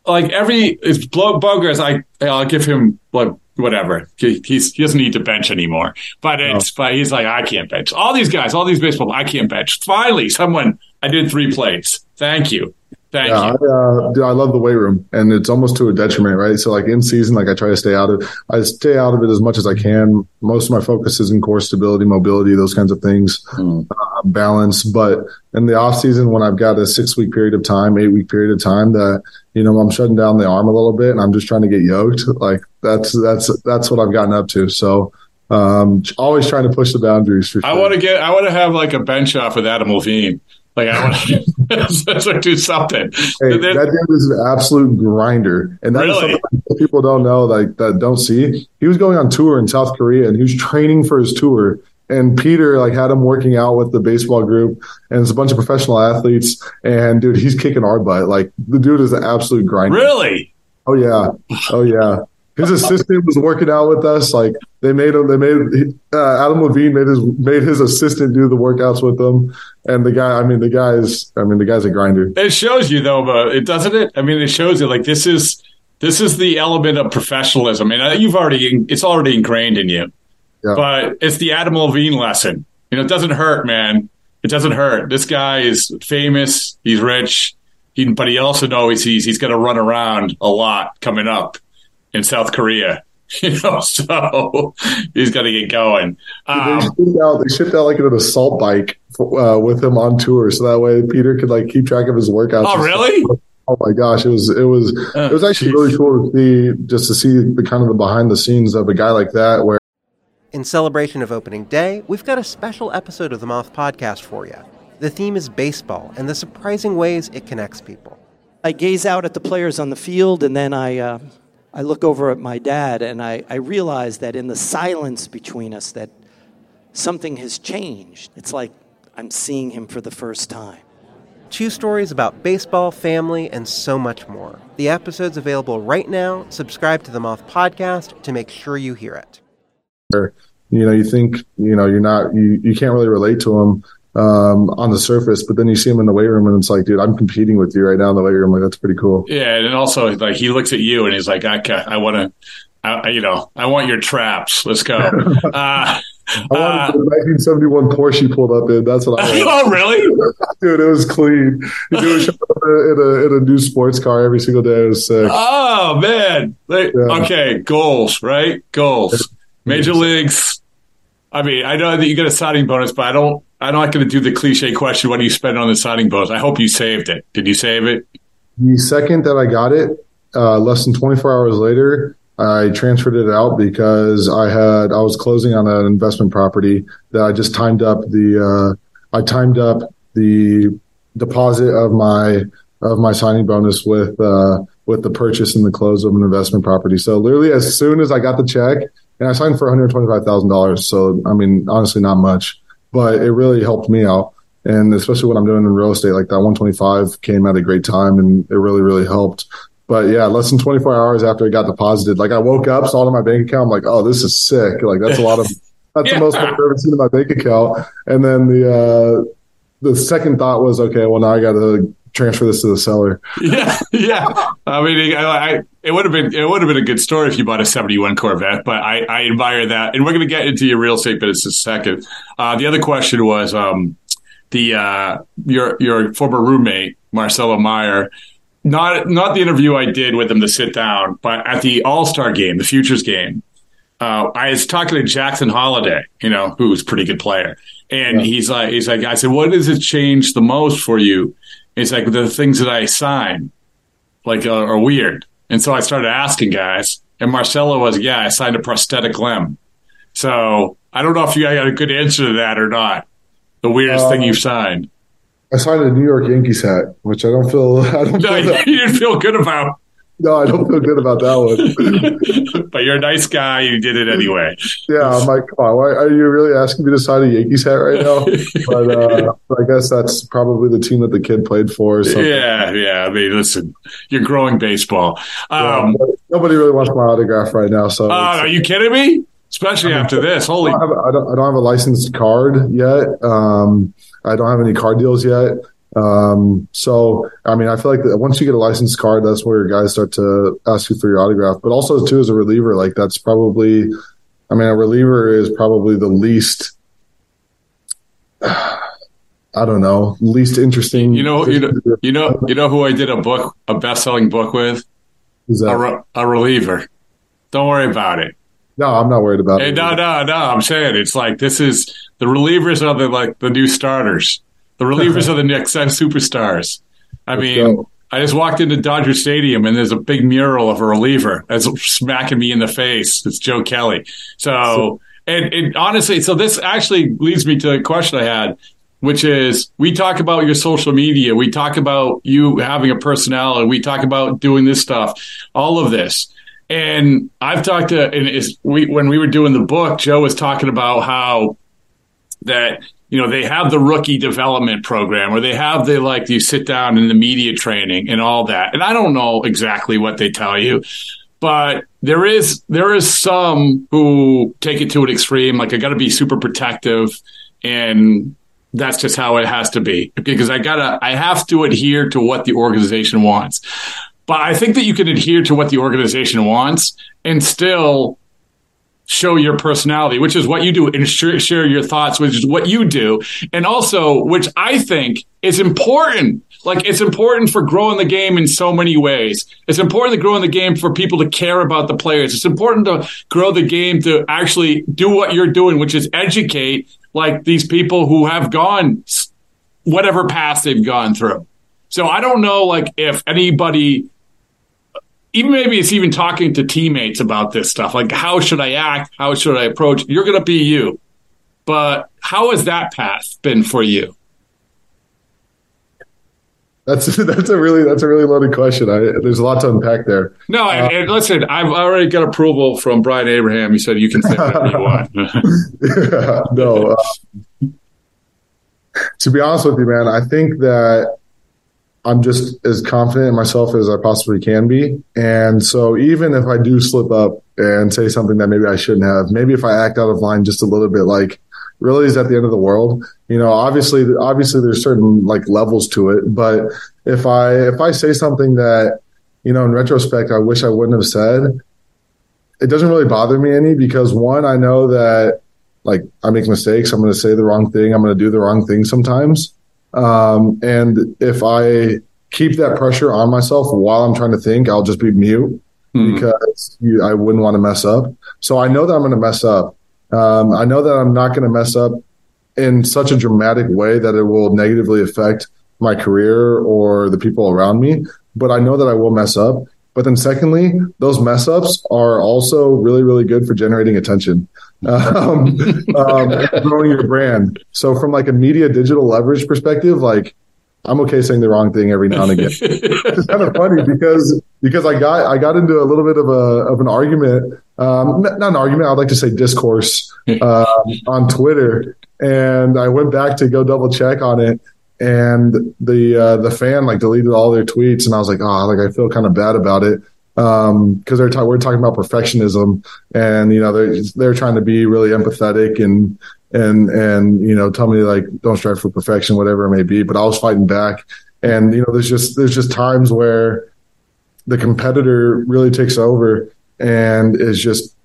like every it's Bogaerts, I I'll give him like whatever. He, he's, he doesn't need to bench anymore. But it's no. but he's like, I can't bench. All these guys, all these baseball, I can't bench. Finally, someone I did three plays. Thank you. Thank yeah, you. I, uh, dude, I love the weight room, and it's almost to a detriment, right? So, like in season, like I try to stay out of, I stay out of it as much as I can. Most of my focus is in core stability, mobility, those kinds of things, mm. uh, balance. But in the off season, when I've got a six week period of time, eight week period of time, that you know I'm shutting down the arm a little bit, and I'm just trying to get yoked. Like that's that's that's what I've gotten up to. So um, always trying to push the boundaries. For sure. I want to get, I want to have like a bench off with Adam Levine. Like I want to do something. Hey, that dude is an absolute grinder, and that's really? something people don't know, like that don't see. He was going on tour in South Korea, and he was training for his tour. And Peter like had him working out with the baseball group, and it's a bunch of professional athletes. And dude, he's kicking our butt. Like the dude is an absolute grinder. Really? Oh yeah. Oh yeah his assistant was working out with us. Like they made him, they made uh, Adam Levine made his made his assistant do the workouts with them. And the guy, I mean, the guy's, I mean, the guy's a grinder. It shows you though, but it doesn't it. I mean, it shows you like this is this is the element of professionalism. I mean, you've already it's already ingrained in you. Yeah. But it's the Adam Levine lesson. You know, it doesn't hurt, man. It doesn't hurt. This guy is famous. He's rich. He, but he also knows he's he's going to run around a lot coming up in South Korea. You know, so he's got to get going. Um, they, shipped out, they shipped out like an assault bike for, uh, with him on tour, so that way Peter could like keep track of his workouts. Oh, really? Oh my gosh, it was it was oh, it was actually geez. really cool to see just to see the kind of the behind the scenes of a guy like that. Where in celebration of opening day, we've got a special episode of the Moth Podcast for you. The theme is baseball and the surprising ways it connects people. I gaze out at the players on the field, and then I. Uh I look over at my dad and I, I realize that in the silence between us that something has changed. It's like I'm seeing him for the first time. Two stories about baseball, family, and so much more. The episode's available right now. Subscribe to the Moth Podcast to make sure you hear it. You know, you think, you know, you're not, you, you can't really relate to them um, on the surface, but then you see him in the weight room and it's like, dude, I'm competing with you right now in the weight room. Like, that's pretty cool. Yeah. And also, like, he looks at you and he's like, I, I want to, I, you know, I want your traps. Let's go. Uh, I wanted uh, the 1971 Porsche he pulled up in. That's what I want. oh, really? Dude, it was clean. He was in a, in a new sports car every single day. It was sick. Oh, man. yeah. Okay. Goals, right? Goals. Major leagues. I mean, I know that you get a signing bonus, but I don't I'm not going to do the cliche question. What do you spend on the signing bonus? I hope you saved it. Did you save it? The second that I got it, uh, less than 24 hours later, I transferred it out because I had I was closing on an investment property that I just timed up the uh, I timed up the deposit of my of my signing bonus with uh, with the purchase and the close of an investment property. So literally, as soon as I got the check, and I signed for one hundred twenty five thousand dollars. So I mean, honestly, not much but it really helped me out. And especially what I'm doing in real estate, like that 125 came at a great time and it really, really helped. But yeah, less than 24 hours after it got deposited, like I woke up, saw it in my bank account. I'm like, oh, this is sick. Like that's a lot of, that's yeah. the most I've ever seen in my bank account. And then the, uh, the second thought was, okay, well now I got to transfer this to the seller. Yeah, yeah. I mean, I, I, it would have been it would have been a good story if you bought a '71 Corvette, but I, I admire that. And we're going to get into your real estate business in a second. Uh, the other question was um, the uh, your your former roommate Marcelo Meyer. Not not the interview I did with him to sit down, but at the All Star game, the Futures game, uh, I was talking to Jackson Holliday, you know, who's a pretty good player, and yeah. he's like, he's like, I said, what does it change the most for you? He's like, the things that I sign, like, uh, are weird. And so I started asking guys, and Marcelo was, yeah, I signed a prosthetic limb. So I don't know if you got a good answer to that or not. The weirdest um, thing you've signed. I signed a New York Yankees hat, which I don't feel. I don't. No, feel you didn't feel good about. No, I don't feel good about that one. but you're a nice guy. You did it anyway. Yeah, I'm like, come on, why, are you really asking me to sign a Yankees hat right now? But uh, I guess that's probably the team that the kid played for. Yeah, yeah. I mean, listen, you're growing baseball. Um, yeah, nobody really wants my autograph right now. So, uh, are you kidding me? Especially I mean, after this, holy! I don't, have, I, don't, I don't have a licensed card yet. Um, I don't have any card deals yet. Um, so, I mean, I feel like once you get a license card, that's where your guys start to ask you for your autograph. But also, too, as a reliever, like that's probably, I mean, a reliever is probably the least, I don't know, least interesting. You know, you know, you know, you know who I did a book, a best-selling book with? A, re- a reliever. Don't worry about it. No, I'm not worried about hey, it. No, no, no. I'm saying it's like this is the relievers are the like the new starters. The relievers are the next superstars. I mean, I just walked into Dodger Stadium and there's a big mural of a reliever that's smacking me in the face. It's Joe Kelly. So, and, and honestly, so this actually leads me to a question I had, which is we talk about your social media. We talk about you having a personality. We talk about doing this stuff, all of this. And I've talked to, and is we, when we were doing the book, Joe was talking about how that you know they have the rookie development program or they have the like you sit down in the media training and all that. And i don't know exactly what they tell you but there is there is some who take it to an extreme like i got to be super protective and that's just how it has to be because i gotta i have to adhere to what the organization wants. But i think that you can adhere to what the organization wants and still show your personality, which is what you do, and share, share your thoughts, which is what you do. And also, which I think is important. Like it's important for growing the game in so many ways. It's important to grow in the game for people to care about the players. It's important to grow the game to actually do what you're doing, which is educate like these people who have gone whatever path they've gone through. So I don't know like if anybody even maybe it's even talking to teammates about this stuff. Like, how should I act? How should I approach? You're going to be you. But how has that path been for you? That's that's a really that's a really loaded question. I, there's a lot to unpack there. No, uh, and, and, listen, I've already got approval from Brian Abraham. He said you can say whatever you want. yeah, no, uh, to be honest with you, man, I think that I'm just as confident in myself as I possibly can be. And so even if I do slip up and say something that maybe I shouldn't have, maybe if I act out of line just a little bit, like really is at the end of the world. You know, obviously, obviously there's certain like levels to it, but if I, if I say something that, you know, in retrospect, I wish I wouldn't have said, it doesn't really bother me any because one, I know that like I make mistakes. I'm going to say the wrong thing. I'm going to do the wrong thing sometimes. Um, and if I keep that pressure on myself while I'm trying to think, I'll just be mute mm. because you, I wouldn't want to mess up. So I know that I'm going to mess up. Um, I know that I'm not going to mess up in such a dramatic way that it will negatively affect my career or the people around me. But I know that I will mess up. But then, secondly, those mess ups are also really, really good for generating attention um, um, growing your brand. So, from like a media digital leverage perspective, like I'm okay saying the wrong thing every now and again. it's kind of funny because because I got I got into a little bit of a of an argument, um, not an argument. I'd like to say discourse uh, on Twitter, and I went back to go double check on it, and the uh, the fan like deleted all their tweets, and I was like, oh, like I feel kind of bad about it because um, they're ta- we're talking about perfectionism, and you know they're they're trying to be really empathetic and and and you know tell me like don't strive for perfection, whatever it may be. But I was fighting back, And you know, there's just there's just times where the competitor really takes over and is just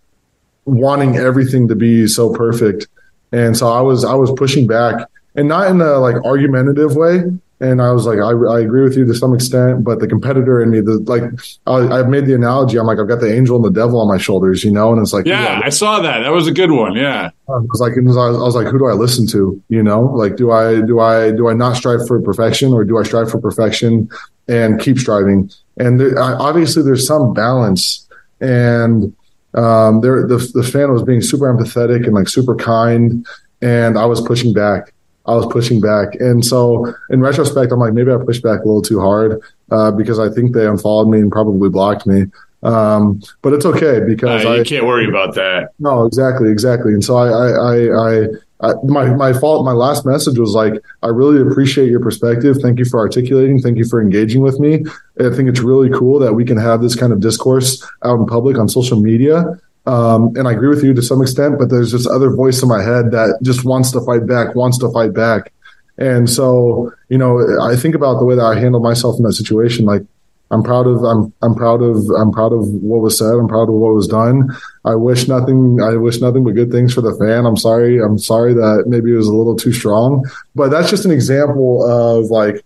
wanting everything to be so perfect. And so I was I was pushing back and not in a like argumentative way. And I was like, I, I agree with you to some extent, but the competitor in me, the like, I, have made the analogy. I'm like, I've got the angel and the devil on my shoulders, you know, and it's like, yeah, yeah I saw that. That was a good one. Yeah, I was like, was, I was like, who do I listen to? You know, like, do I do I do I not strive for perfection, or do I strive for perfection and keep striving? And there, obviously, there's some balance, and um, there the the fan was being super empathetic and like super kind, and I was pushing back I was pushing back. And so in retrospect, I'm like, maybe I pushed back a little too hard uh, because I think they unfollowed me and probably blocked me. Um, but it's okay because uh, you I can't worry about that. No, exactly, exactly. And so I, I, I, I, my my fault. My last message was like, I really appreciate your perspective. Thank you for articulating. Thank you for engaging with me. I think it's really cool that we can have this kind of discourse out in public on social media. Um, and I agree with you to some extent, but there's this other voice in my head that just wants to fight back, wants to fight back. And so, you know, I think about the way that I handled myself in that situation. Like, I'm proud of, I'm, I'm proud of, I'm proud of what was said. I'm proud of what was done. I wish nothing, I wish nothing but good things for the fan. I'm sorry. I'm sorry that maybe it was a little too strong, but that's just an example of like,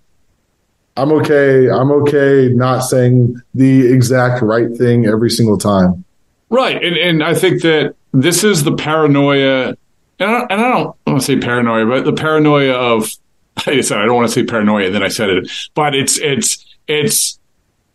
I'm okay. I'm okay not saying the exact right thing every single time. Right. And, and I think that this is the paranoia, and I, and I don't want to say paranoia, but the paranoia of, I said, I don't want to say paranoia, then I said it, but it's, it's, it's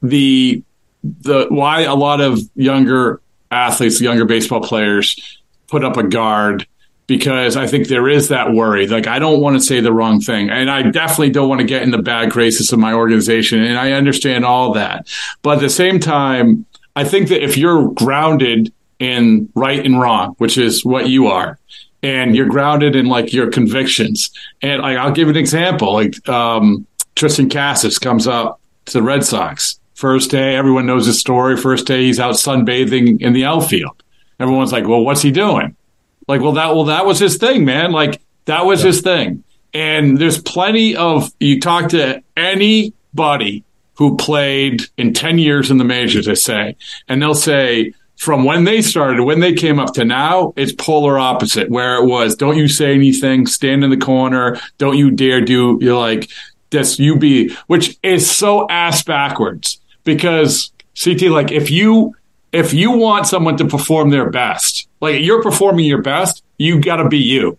the, the, why a lot of younger athletes, younger baseball players put up a guard because I think there is that worry. Like, I don't want to say the wrong thing. And I definitely don't want to get in the bad graces of my organization. And I understand all that. But at the same time, I think that if you're grounded in right and wrong, which is what you are, and you're grounded in like your convictions, and like, I'll give an example, like um, Triston Casas comes up to the Red Sox. First day, everyone knows his story. First day, he's out sunbathing in the outfield. Everyone's like, "Well, what's he doing?" Like, well, that well, that was his thing, man. Like, that was yeah. his thing. And there's plenty of you talk to anybody who played in 10 years in the majors, they say, and they'll say, from when they started, when they came up to now, it's polar opposite. Where it was, don't you say anything, stand in the corner, don't you dare do. You're like this. You be, which is so ass backwards because CT, like if you if you want someone to perform their best, like you're performing your best, you got to be you,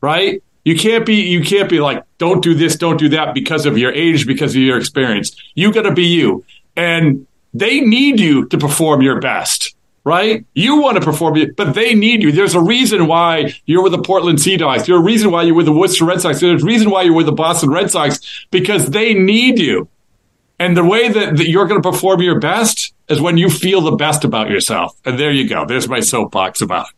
right? You can't be you can't be like don't do this, don't do that because of your age, because of your experience. You got to be you. And they need you to perform your best, right? You want to perform but they need you. There's a reason why you're with the Portland Sea Dogs. There's a reason why you're with the Worcester Red Sox. There's a reason why you're with the Boston Red Sox because they need you. And the way that, that you're going to perform your best is when you feel the best about yourself. And there you go. There's my soapbox about it.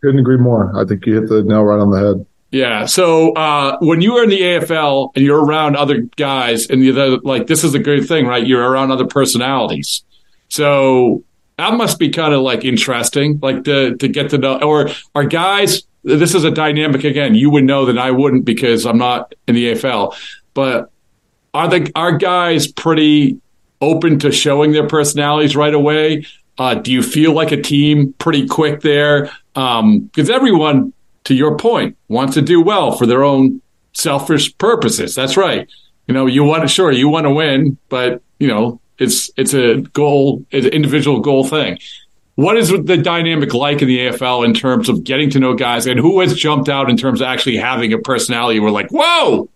Couldn't agree more. I think you hit the nail right on the head. Yeah. So uh, when you are in the AFL and you're around other guys, and you're like, this is a good thing, right? You're around other personalities. So that must be kind of like interesting, like to to get to know. Or are guys? This is a dynamic again. You would know that I wouldn't because I'm not in the AFL. But are the are guys pretty open to showing their personalities right away? Uh, do you feel like a team pretty quick there? Because um, everyone to your point, want to do well for their own selfish purposes. That's right. You know, you want to sure you want to win, but you know, it's it's a goal, it's an individual goal thing. What is the dynamic like in the AFL in terms of getting to know guys, and who has jumped out in terms of actually having a personality? We're like, whoa,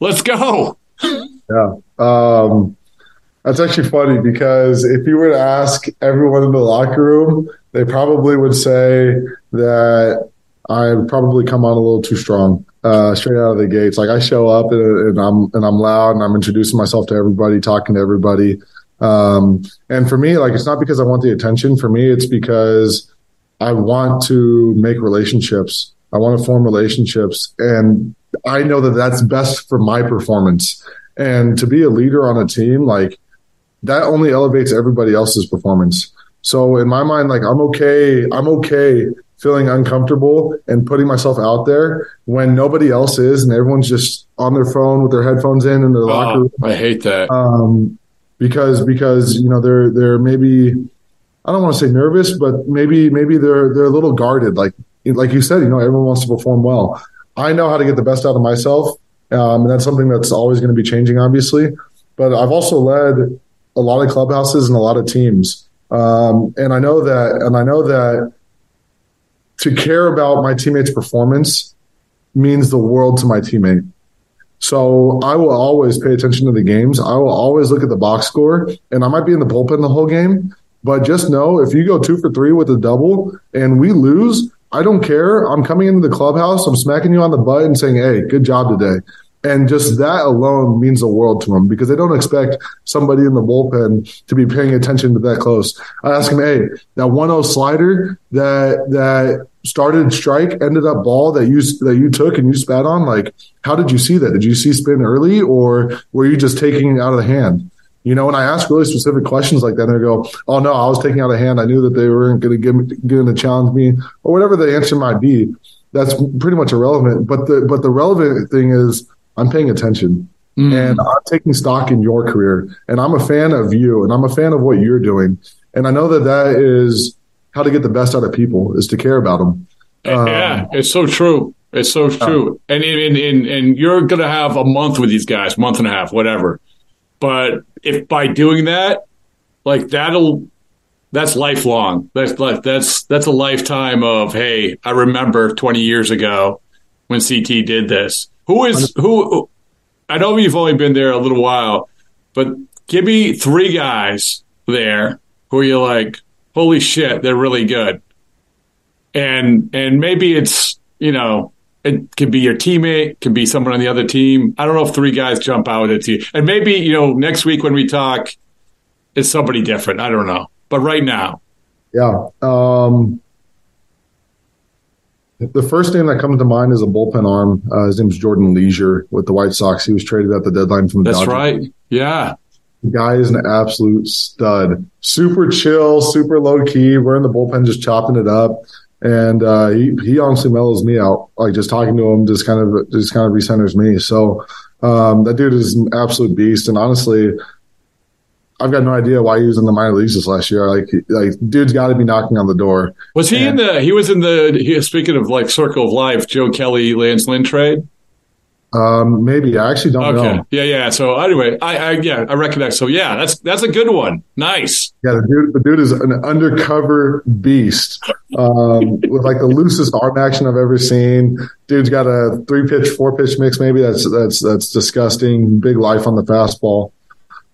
let's go. Yeah, um, that's actually funny because if you were to ask everyone in the locker room, they probably would say that I probably come on a little too strong uh, straight out of the gates. Like I show up and, and, I'm and I'm loud and I'm introducing myself to everybody, talking to everybody. Um, and for me, like it's not because I want the attention. For me, it's because I want to make relationships. I want to form relationships, and I know that that's best for my performance. And to be a leader on a team, like that, only elevates everybody else's performance. So in my mind, like I'm okay. I'm okay feeling uncomfortable and putting myself out there when nobody else is and everyone's just on their phone with their headphones in in their locker room. I hate that. Um, because because you know they're they're maybe I don't want to say nervous, but maybe maybe they're they're a little guarded. Like like you said, you know, everyone wants to perform well. I know how to get the best out of myself, um, and that's something that's always going to be changing, obviously. But I've also led a lot of clubhouses and a lot of teams, um, and I know that, and I know that to care about my teammates' performance means the world to my teammate. So I will always pay attention to the games. I will always look at the box score, and I might be in the bullpen the whole game. But just know if you go two for three with a double and we lose, I don't care. I'm coming into the clubhouse. I'm smacking you on the butt and saying, "Hey, good job today." And just that alone means the world to them because they don't expect somebody in the bullpen to be paying attention to that close. I ask them, hey, that 1-0 slider that that started strike, ended up ball that you that you took and you spat on, like, how did you see that? Did you see spin early or were you just taking it out of the hand? You know, and I ask really specific questions like that, and they go, "Oh no, I was taking out a hand. I knew that they weren't going to get going to challenge me, or whatever the answer might be." That's pretty much irrelevant. But the but the relevant thing is I'm paying attention mm. and I'm taking stock in your career. And I'm a fan of you and I'm a fan of what you're doing. And I know that that is how to get the best out of people is to care about them. Um, yeah, it's so true. It's so true. and, and, and, and you're going to have a month with these guys, month and a half, whatever. But if by doing that, like that'll, that's lifelong. That's like, that's, that's a lifetime of, Hey, I remember 20 years ago when CT did this who is who? I know you've only been there a little while, but give me three guys there who you're like, holy shit, they're really good. And and maybe it's you know it could be your teammate, could be someone on the other team. I don't know if three guys jump out at you, and maybe you know next week when we talk, it's somebody different. I don't know, but right now, yeah. Um, the first name that comes to mind is a bullpen arm. Uh, his name's Jordan Leasure with the White Sox. He was traded at the deadline from the That's Dodgers. right. Yeah. The guy is an absolute stud. Super chill, super low key. We're in the bullpen just chopping it up. And uh, he, he honestly mellows me out. Like just talking to him just kind of just kind of recenters me. So um, that dude is an absolute beast. And honestly, I've got no idea why he was in the minor leagues this last year. Like, like dude's got to be knocking on the door. Was he and, in the? He was in the. He, speaking of like Circle of Life, Joe Kelly, Lance Lynn trade. Um, maybe I actually don't okay. know. Yeah, yeah. So anyway, I, I yeah, I recognize. So yeah, that's that's a good one. Nice. Yeah, the dude, the dude is an undercover beast um, with like the loosest arm action I've ever seen. Dude's got a three pitch, four pitch mix. Maybe that's that's that's disgusting. Big life on the fastball.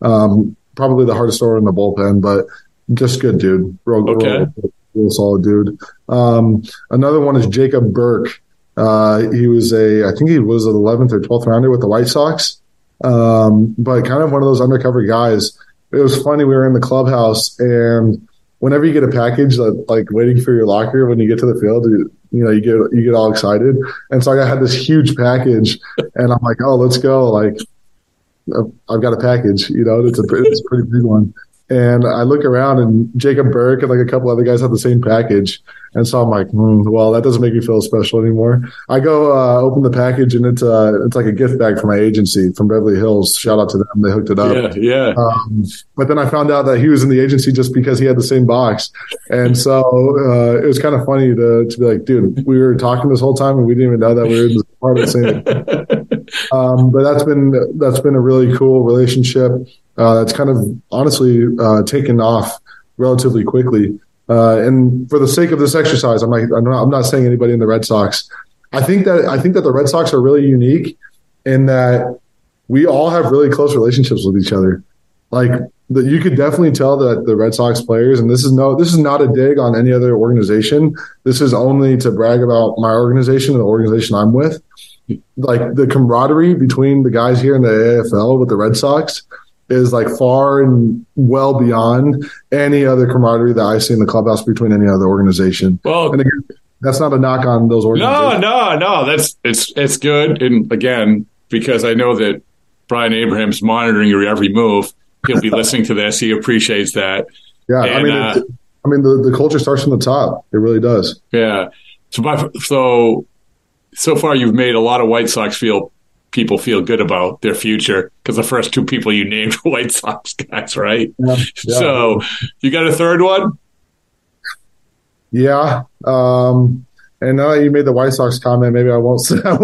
Um, probably the hardest thrower in the bullpen, but just good dude. Real, okay. real, real solid dude. Um, another one is Jacob Burke. Uh, he was a, I think he was an 11th or 12th rounder with the White Sox, um, but kind of one of those undercover guys. It was funny. We were in the clubhouse, and whenever you get a package, like, like waiting for your locker when you get to the field, you, you know, you get you get all excited. And so I had this huge package, and I'm like, oh, let's go! Like I've got a package, you know, it's a, it's a pretty big one. And I look around and Jacob Burke and like a couple other guys have the same package. And so I'm like, mm, well, that doesn't make me feel special anymore. I go uh, open the package and it's uh, it's like a gift bag from my agency from Beverly Hills. Shout out to them. They hooked it up. Yeah, yeah. Um, but then I found out that he was in the agency just because he had the same box. And so uh, it was kind of funny to, to be like, dude, we were talking this whole time and we didn't even know that we were part of the same. um, but that's been that's been a really cool relationship. Uh, that's kind of honestly uh, taken off relatively quickly. Uh, and for the sake of this exercise, I'm, like, I'm not, I'm not saying anybody in the Red Sox. I think that I think that the Red Sox are really unique in that we all have really close relationships with each other. Like that, you could definitely tell that the Red Sox players, and this is no, this is not a dig on any other organization. This is only to brag about my organization and the organization I'm with like the camaraderie between the guys here in the AFL with the Red Sox is like far and well beyond any other camaraderie that I see in the clubhouse between any other organization. Well, and again, that's not a knock on those organizations. No, no, no. That's it's it's good. And again, because I know that Brian Abraham's monitoring your every move. He'll be listening to this. He appreciates that. Yeah, and, I mean, uh, I mean, the, the culture starts from the top. It really does. Yeah. So, by, so, so far you've made a lot of White Sox feel people feel good about their future because the first two people you named were White Sox guys, right? Yeah, yeah. So, you got a third one? Yeah. Um, and now that you made the White Sox comment, maybe I won't say. I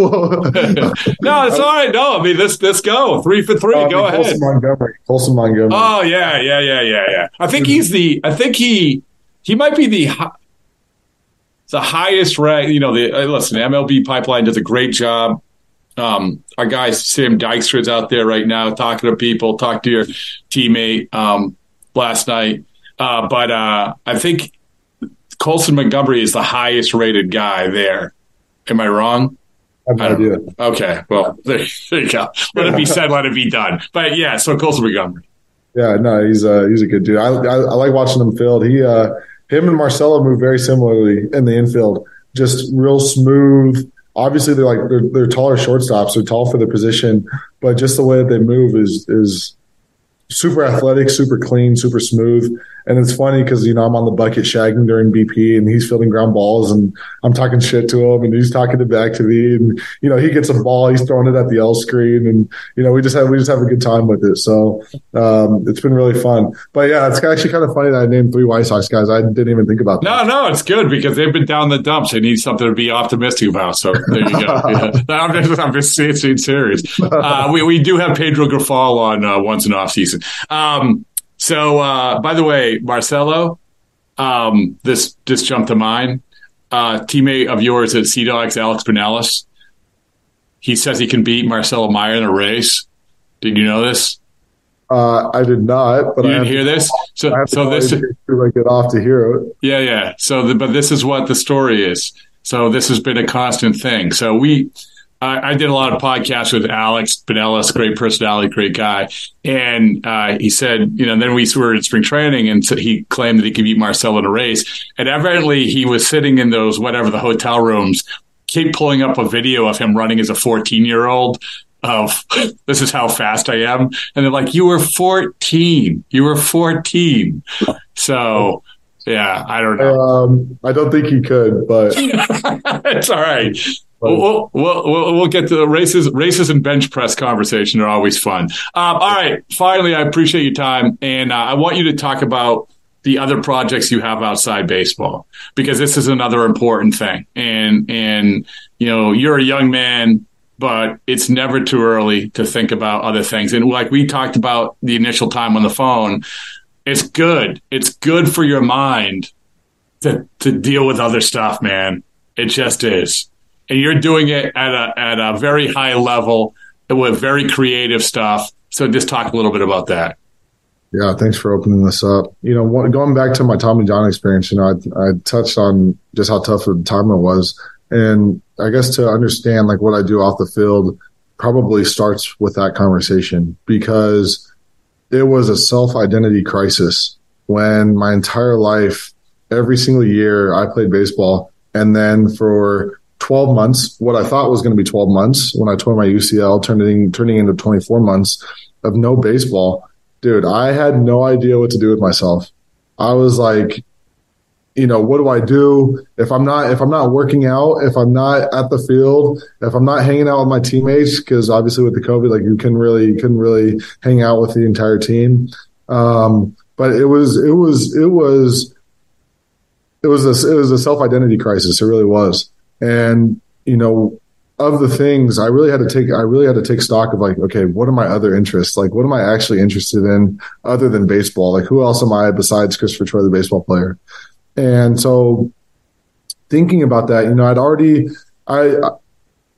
no, it's all right. No, I mean let's let's go three for three. Uh, go ahead. Colson Montgomery. Colson Montgomery. Oh yeah, yeah, yeah, yeah, yeah. I think he's the. I think he he might be the the highest rank. You know, the uh, listen, MLB Pipeline does a great job. Um, our guy Sam Dykstra's out there right now talking to people. Talk to your teammate um, last night, uh, but uh, I think Colson Montgomery is the highest rated guy there. Am I wrong? I have no idea. Okay, well there, there, you go. Let it be said. Let it be done. But yeah, so Colson Montgomery. Yeah, no, he's a he's a good dude. I I, I like watching him field. He uh, him and Marcelo move very similarly in the infield. Just real smooth. Obviously, they're like they're, they're taller shortstops. They're tall for the position, but just the way that they move is is super athletic, super clean, super smooth. And it's funny because, you know, I'm on the bucket shagging during BP and he's fielding ground balls and I'm talking shit to him and he's talking it back to me. And, you know, he gets a ball, he's throwing it at the L screen and, you know, we just have, we just have a good time with it. So, um, it's been really fun. But yeah, it's actually kind of funny that I named three White Sox guys. I didn't even think about that. No, no, it's good because they've been down the dumps. They need something to be optimistic about. So there you go. yeah. I'm just, I'm just serious. Uh, we, we do have Pedro Grifol on uh, once in off season. Um, so, uh, by the way, Marcelo, um, this just jumped to mind. Uh, teammate of yours at Sea Dogs, Alex Binelas, he says he can beat Marcelo Meyer in a race. Did you know this? Uh, I did not, but you didn't hear this. So, so this I get off to hear it. Yeah, yeah. So, the, but this is what the story is. So, this has been a constant thing. So, we I, I, did a lot of podcasts with Alex Binelas, great personality, great guy. And uh, he said, you know, then we were in spring training and so he claimed that he could beat Marcel in a race. And evidently he was sitting in those, whatever, the hotel rooms, keep pulling up a video of him running as a 14 year old of this is how fast I am. And they're like, you were 14. You were 14. So. Yeah, I don't know. Um, I don't think he could, but it's all right. We'll, we'll, we'll, we'll, get to the races, races and bench press conversation are always fun. Um, all right. Finally, I appreciate your time. And uh, I want you to talk about the other projects you have outside baseball, because this is another important thing. And, and, you know, you're a young man, but it's never too early to think about other things. And like we talked about the initial time on the phone, it's good. It's good for your mind to, to deal with other stuff, man. It just is and you're doing it at a at a very high level with very creative stuff. So just talk a little bit about that. Yeah, thanks for opening this up. You know, going back to my Tommy John experience, you know, I, I touched on just how tough of a time it was, and I guess to understand like what I do off the field probably starts with that conversation because it was a self identity crisis when my entire life, every single year I played baseball, and then for 12 months, what I thought was going to be 12 months when I tore my UCL, turning, turning into 24 months of no baseball. Dude, I had no idea what to do with myself. I was like, you know, what do I do if I'm not if I'm not working out, if I'm not at the field, if I'm not hanging out with my teammates? Because obviously with the COVID, like you can really you couldn't really hang out with the entire team. Um, but it was it was it was it was a it was a self identity crisis. It really was. And, you know, of the things I really had to take, I really had to take stock of like, okay, what are my other interests? Like, what am I actually interested in other than baseball? Like, who else am I besides Christopher Troye, the baseball player? And so thinking about that, you know, I'd already, I,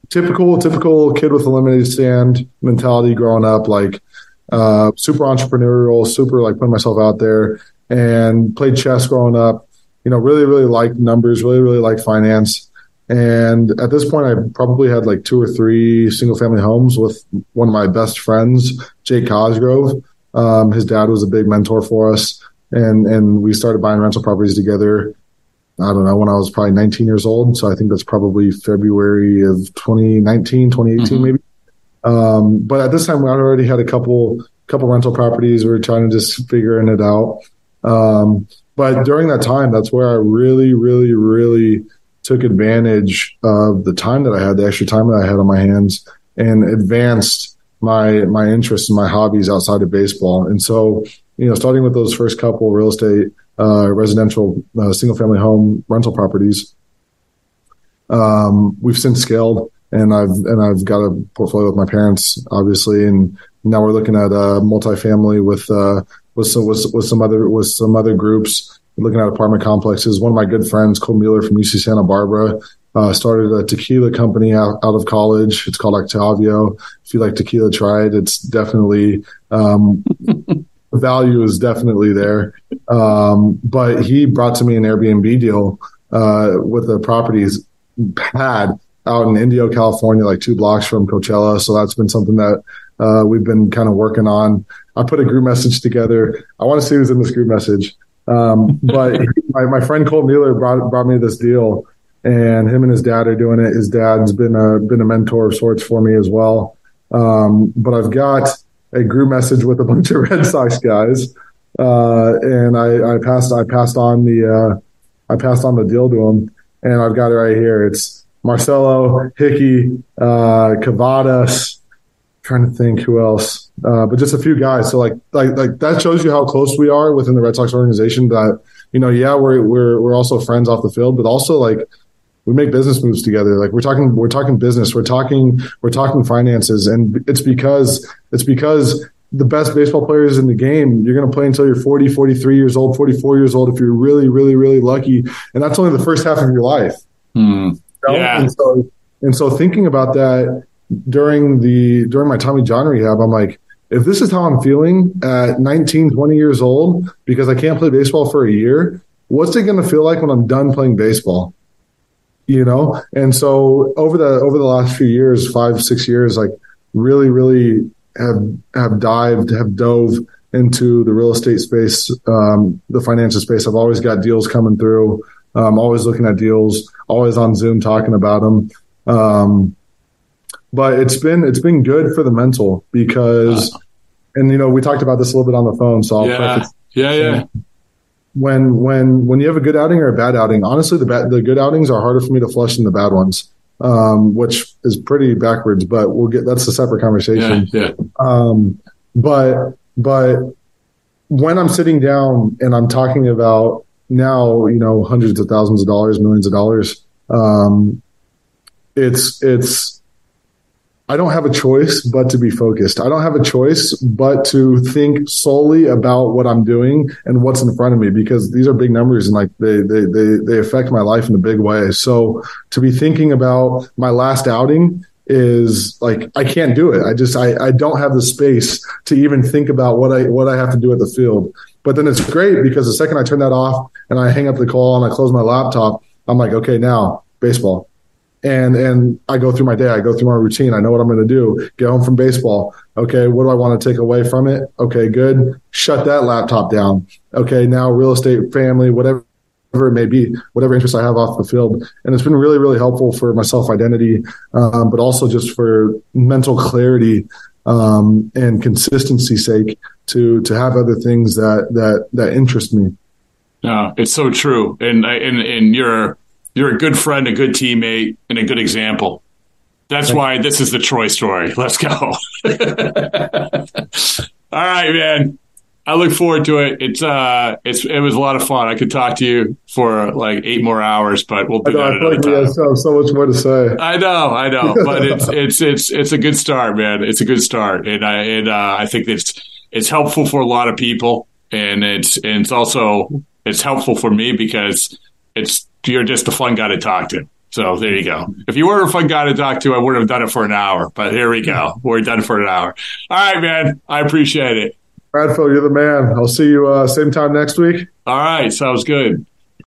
typical, typical kid with a lemonade stand mentality growing up, like, uh, super entrepreneurial, super like putting myself out there and played chess growing up, you know, really, really liked numbers, really, really liked finance. And at this point, I probably had like two or three single family homes with one of my best friends, Jake Cosgrove. Um, his dad was a big mentor for us, and and we started buying rental properties together. I don't know when I was probably 19 years old, so I think that's probably February of 2019, 2018, mm-hmm. maybe. Um, but at this time, I already had a couple couple rental properties. We were trying to just figuring it out. Um, but during that time, that's where I really, really, really took advantage of the time that I had, the extra time that I had on my hands, and advanced my my interests and my hobbies outside of baseball. And so, you know, starting with those first couple real estate, uh, residential, uh, single family home rental properties, um, we've since scaled, and I've and I've got a portfolio with my parents, obviously, and now we're looking at a multifamily with uh, with some with, with some other with some other groups. looking at apartment complexes. One of my good friends, Cole Mueller from UC Santa Barbara, uh, started a tequila company out, out of college. It's called Octavio. If you like tequila, try it. It's definitely um, value is definitely there. Um, but he brought to me an Airbnb deal uh, with the properties pad out in Indio, California, like two blocks from Coachella. So that's been something that uh, we've been kind of working on. I put a group message together. I want to see who's in this group message. Um, but my, my friend Cole Mueller brought brought me this deal, and him and his dad are doing it. His dad's been a been a mentor of sorts for me as well. Um, but I've got a group message with a bunch of Red Sox guys, uh, and I, I, passed I passed on the uh, I passed on the deal to them, and I've got it right here. It's Marcelo Hickey, uh, Cavadas. Trying to think who else, uh, but just a few guys. So like like like that shows you how close we are within the Red Sox organization. That you know, yeah, we're we're we're also friends off the field, but also like we make business moves together. Like we're talking, we're talking business, we're talking, we're talking finances, and it's because it's because the best baseball players in the game, you're going to play until you're 40, 43 years old, 44 years old if you're really, really, really lucky, and that's only the first half of your life. Hmm. You know? Yeah. And so, and so thinking about that during the during my Tommy John rehab, I'm like, if this is how I'm feeling at 19, 20 years old because I can't play baseball for a year, what's it going to feel like when I'm done playing baseball? You know? And so over the over the last few years five six years like really really have have dived have dove into the real estate space um, the financial space. I've always got deals coming through. I'm um, always looking at deals always on zoom talking about them um, but it's been it's been good for the mental because and you know we talked about this a little bit on the phone so I'll yeah yeah. Yeah when when when you have a good outing or a bad outing, honestly, the bad, the good outings are harder for me to flush than the bad ones, um, which is pretty backwards. But we'll get that's a separate conversation. Yeah, yeah. Um, but but when I'm sitting down and I'm talking about now, you know, hundreds of thousands of dollars, millions of dollars, um, it's it's I don't have a choice but to be focused. I don't have a choice but to think solely about what I'm doing and what's in front of me because these are big numbers and like they, they, they, they affect my life in a big way. So to be thinking about my last outing is like, I can't do it. I just, I, I don't have the space to even think about what I, what I have to do at the field. But then it's great because the second I turn that off and I hang up the call and I close my laptop, I'm like, okay, now baseball and and I go through my day. I go through my routine. I know what I'm going to do. Get home from baseball. Okay, what do I want to take away from it? Okay, good. Shut that laptop down. Okay, now real estate, family, whatever it may be, whatever interest I have off the field, and it's been really really helpful for my self identity, um, but also just for mental clarity um, and consistency sake to to have other things that that that interest me. Yeah, it's so true, and and and you're you're a good friend, a good teammate, and a good example. That's why this is the Troye Story. Let's go. All right, man. I look forward to it. It's uh, it's it was a lot of fun. I could talk to you for like eight more hours, but we'll do know, that another time. So, so much more to say. I know, I know, but it's it's it's it's a good start, man. It's a good start, and I and uh, I think it's it's helpful for a lot of people, and it's and it's also it's helpful for me because it's you're just a fun guy to talk to. So there you go. If you were a fun guy to talk to, I wouldn't have done it for an hour. But here we go. We're done for an hour. All right, man. I appreciate it. Bradford, you're the man. I'll see you uh, same time next week. All right. Sounds good.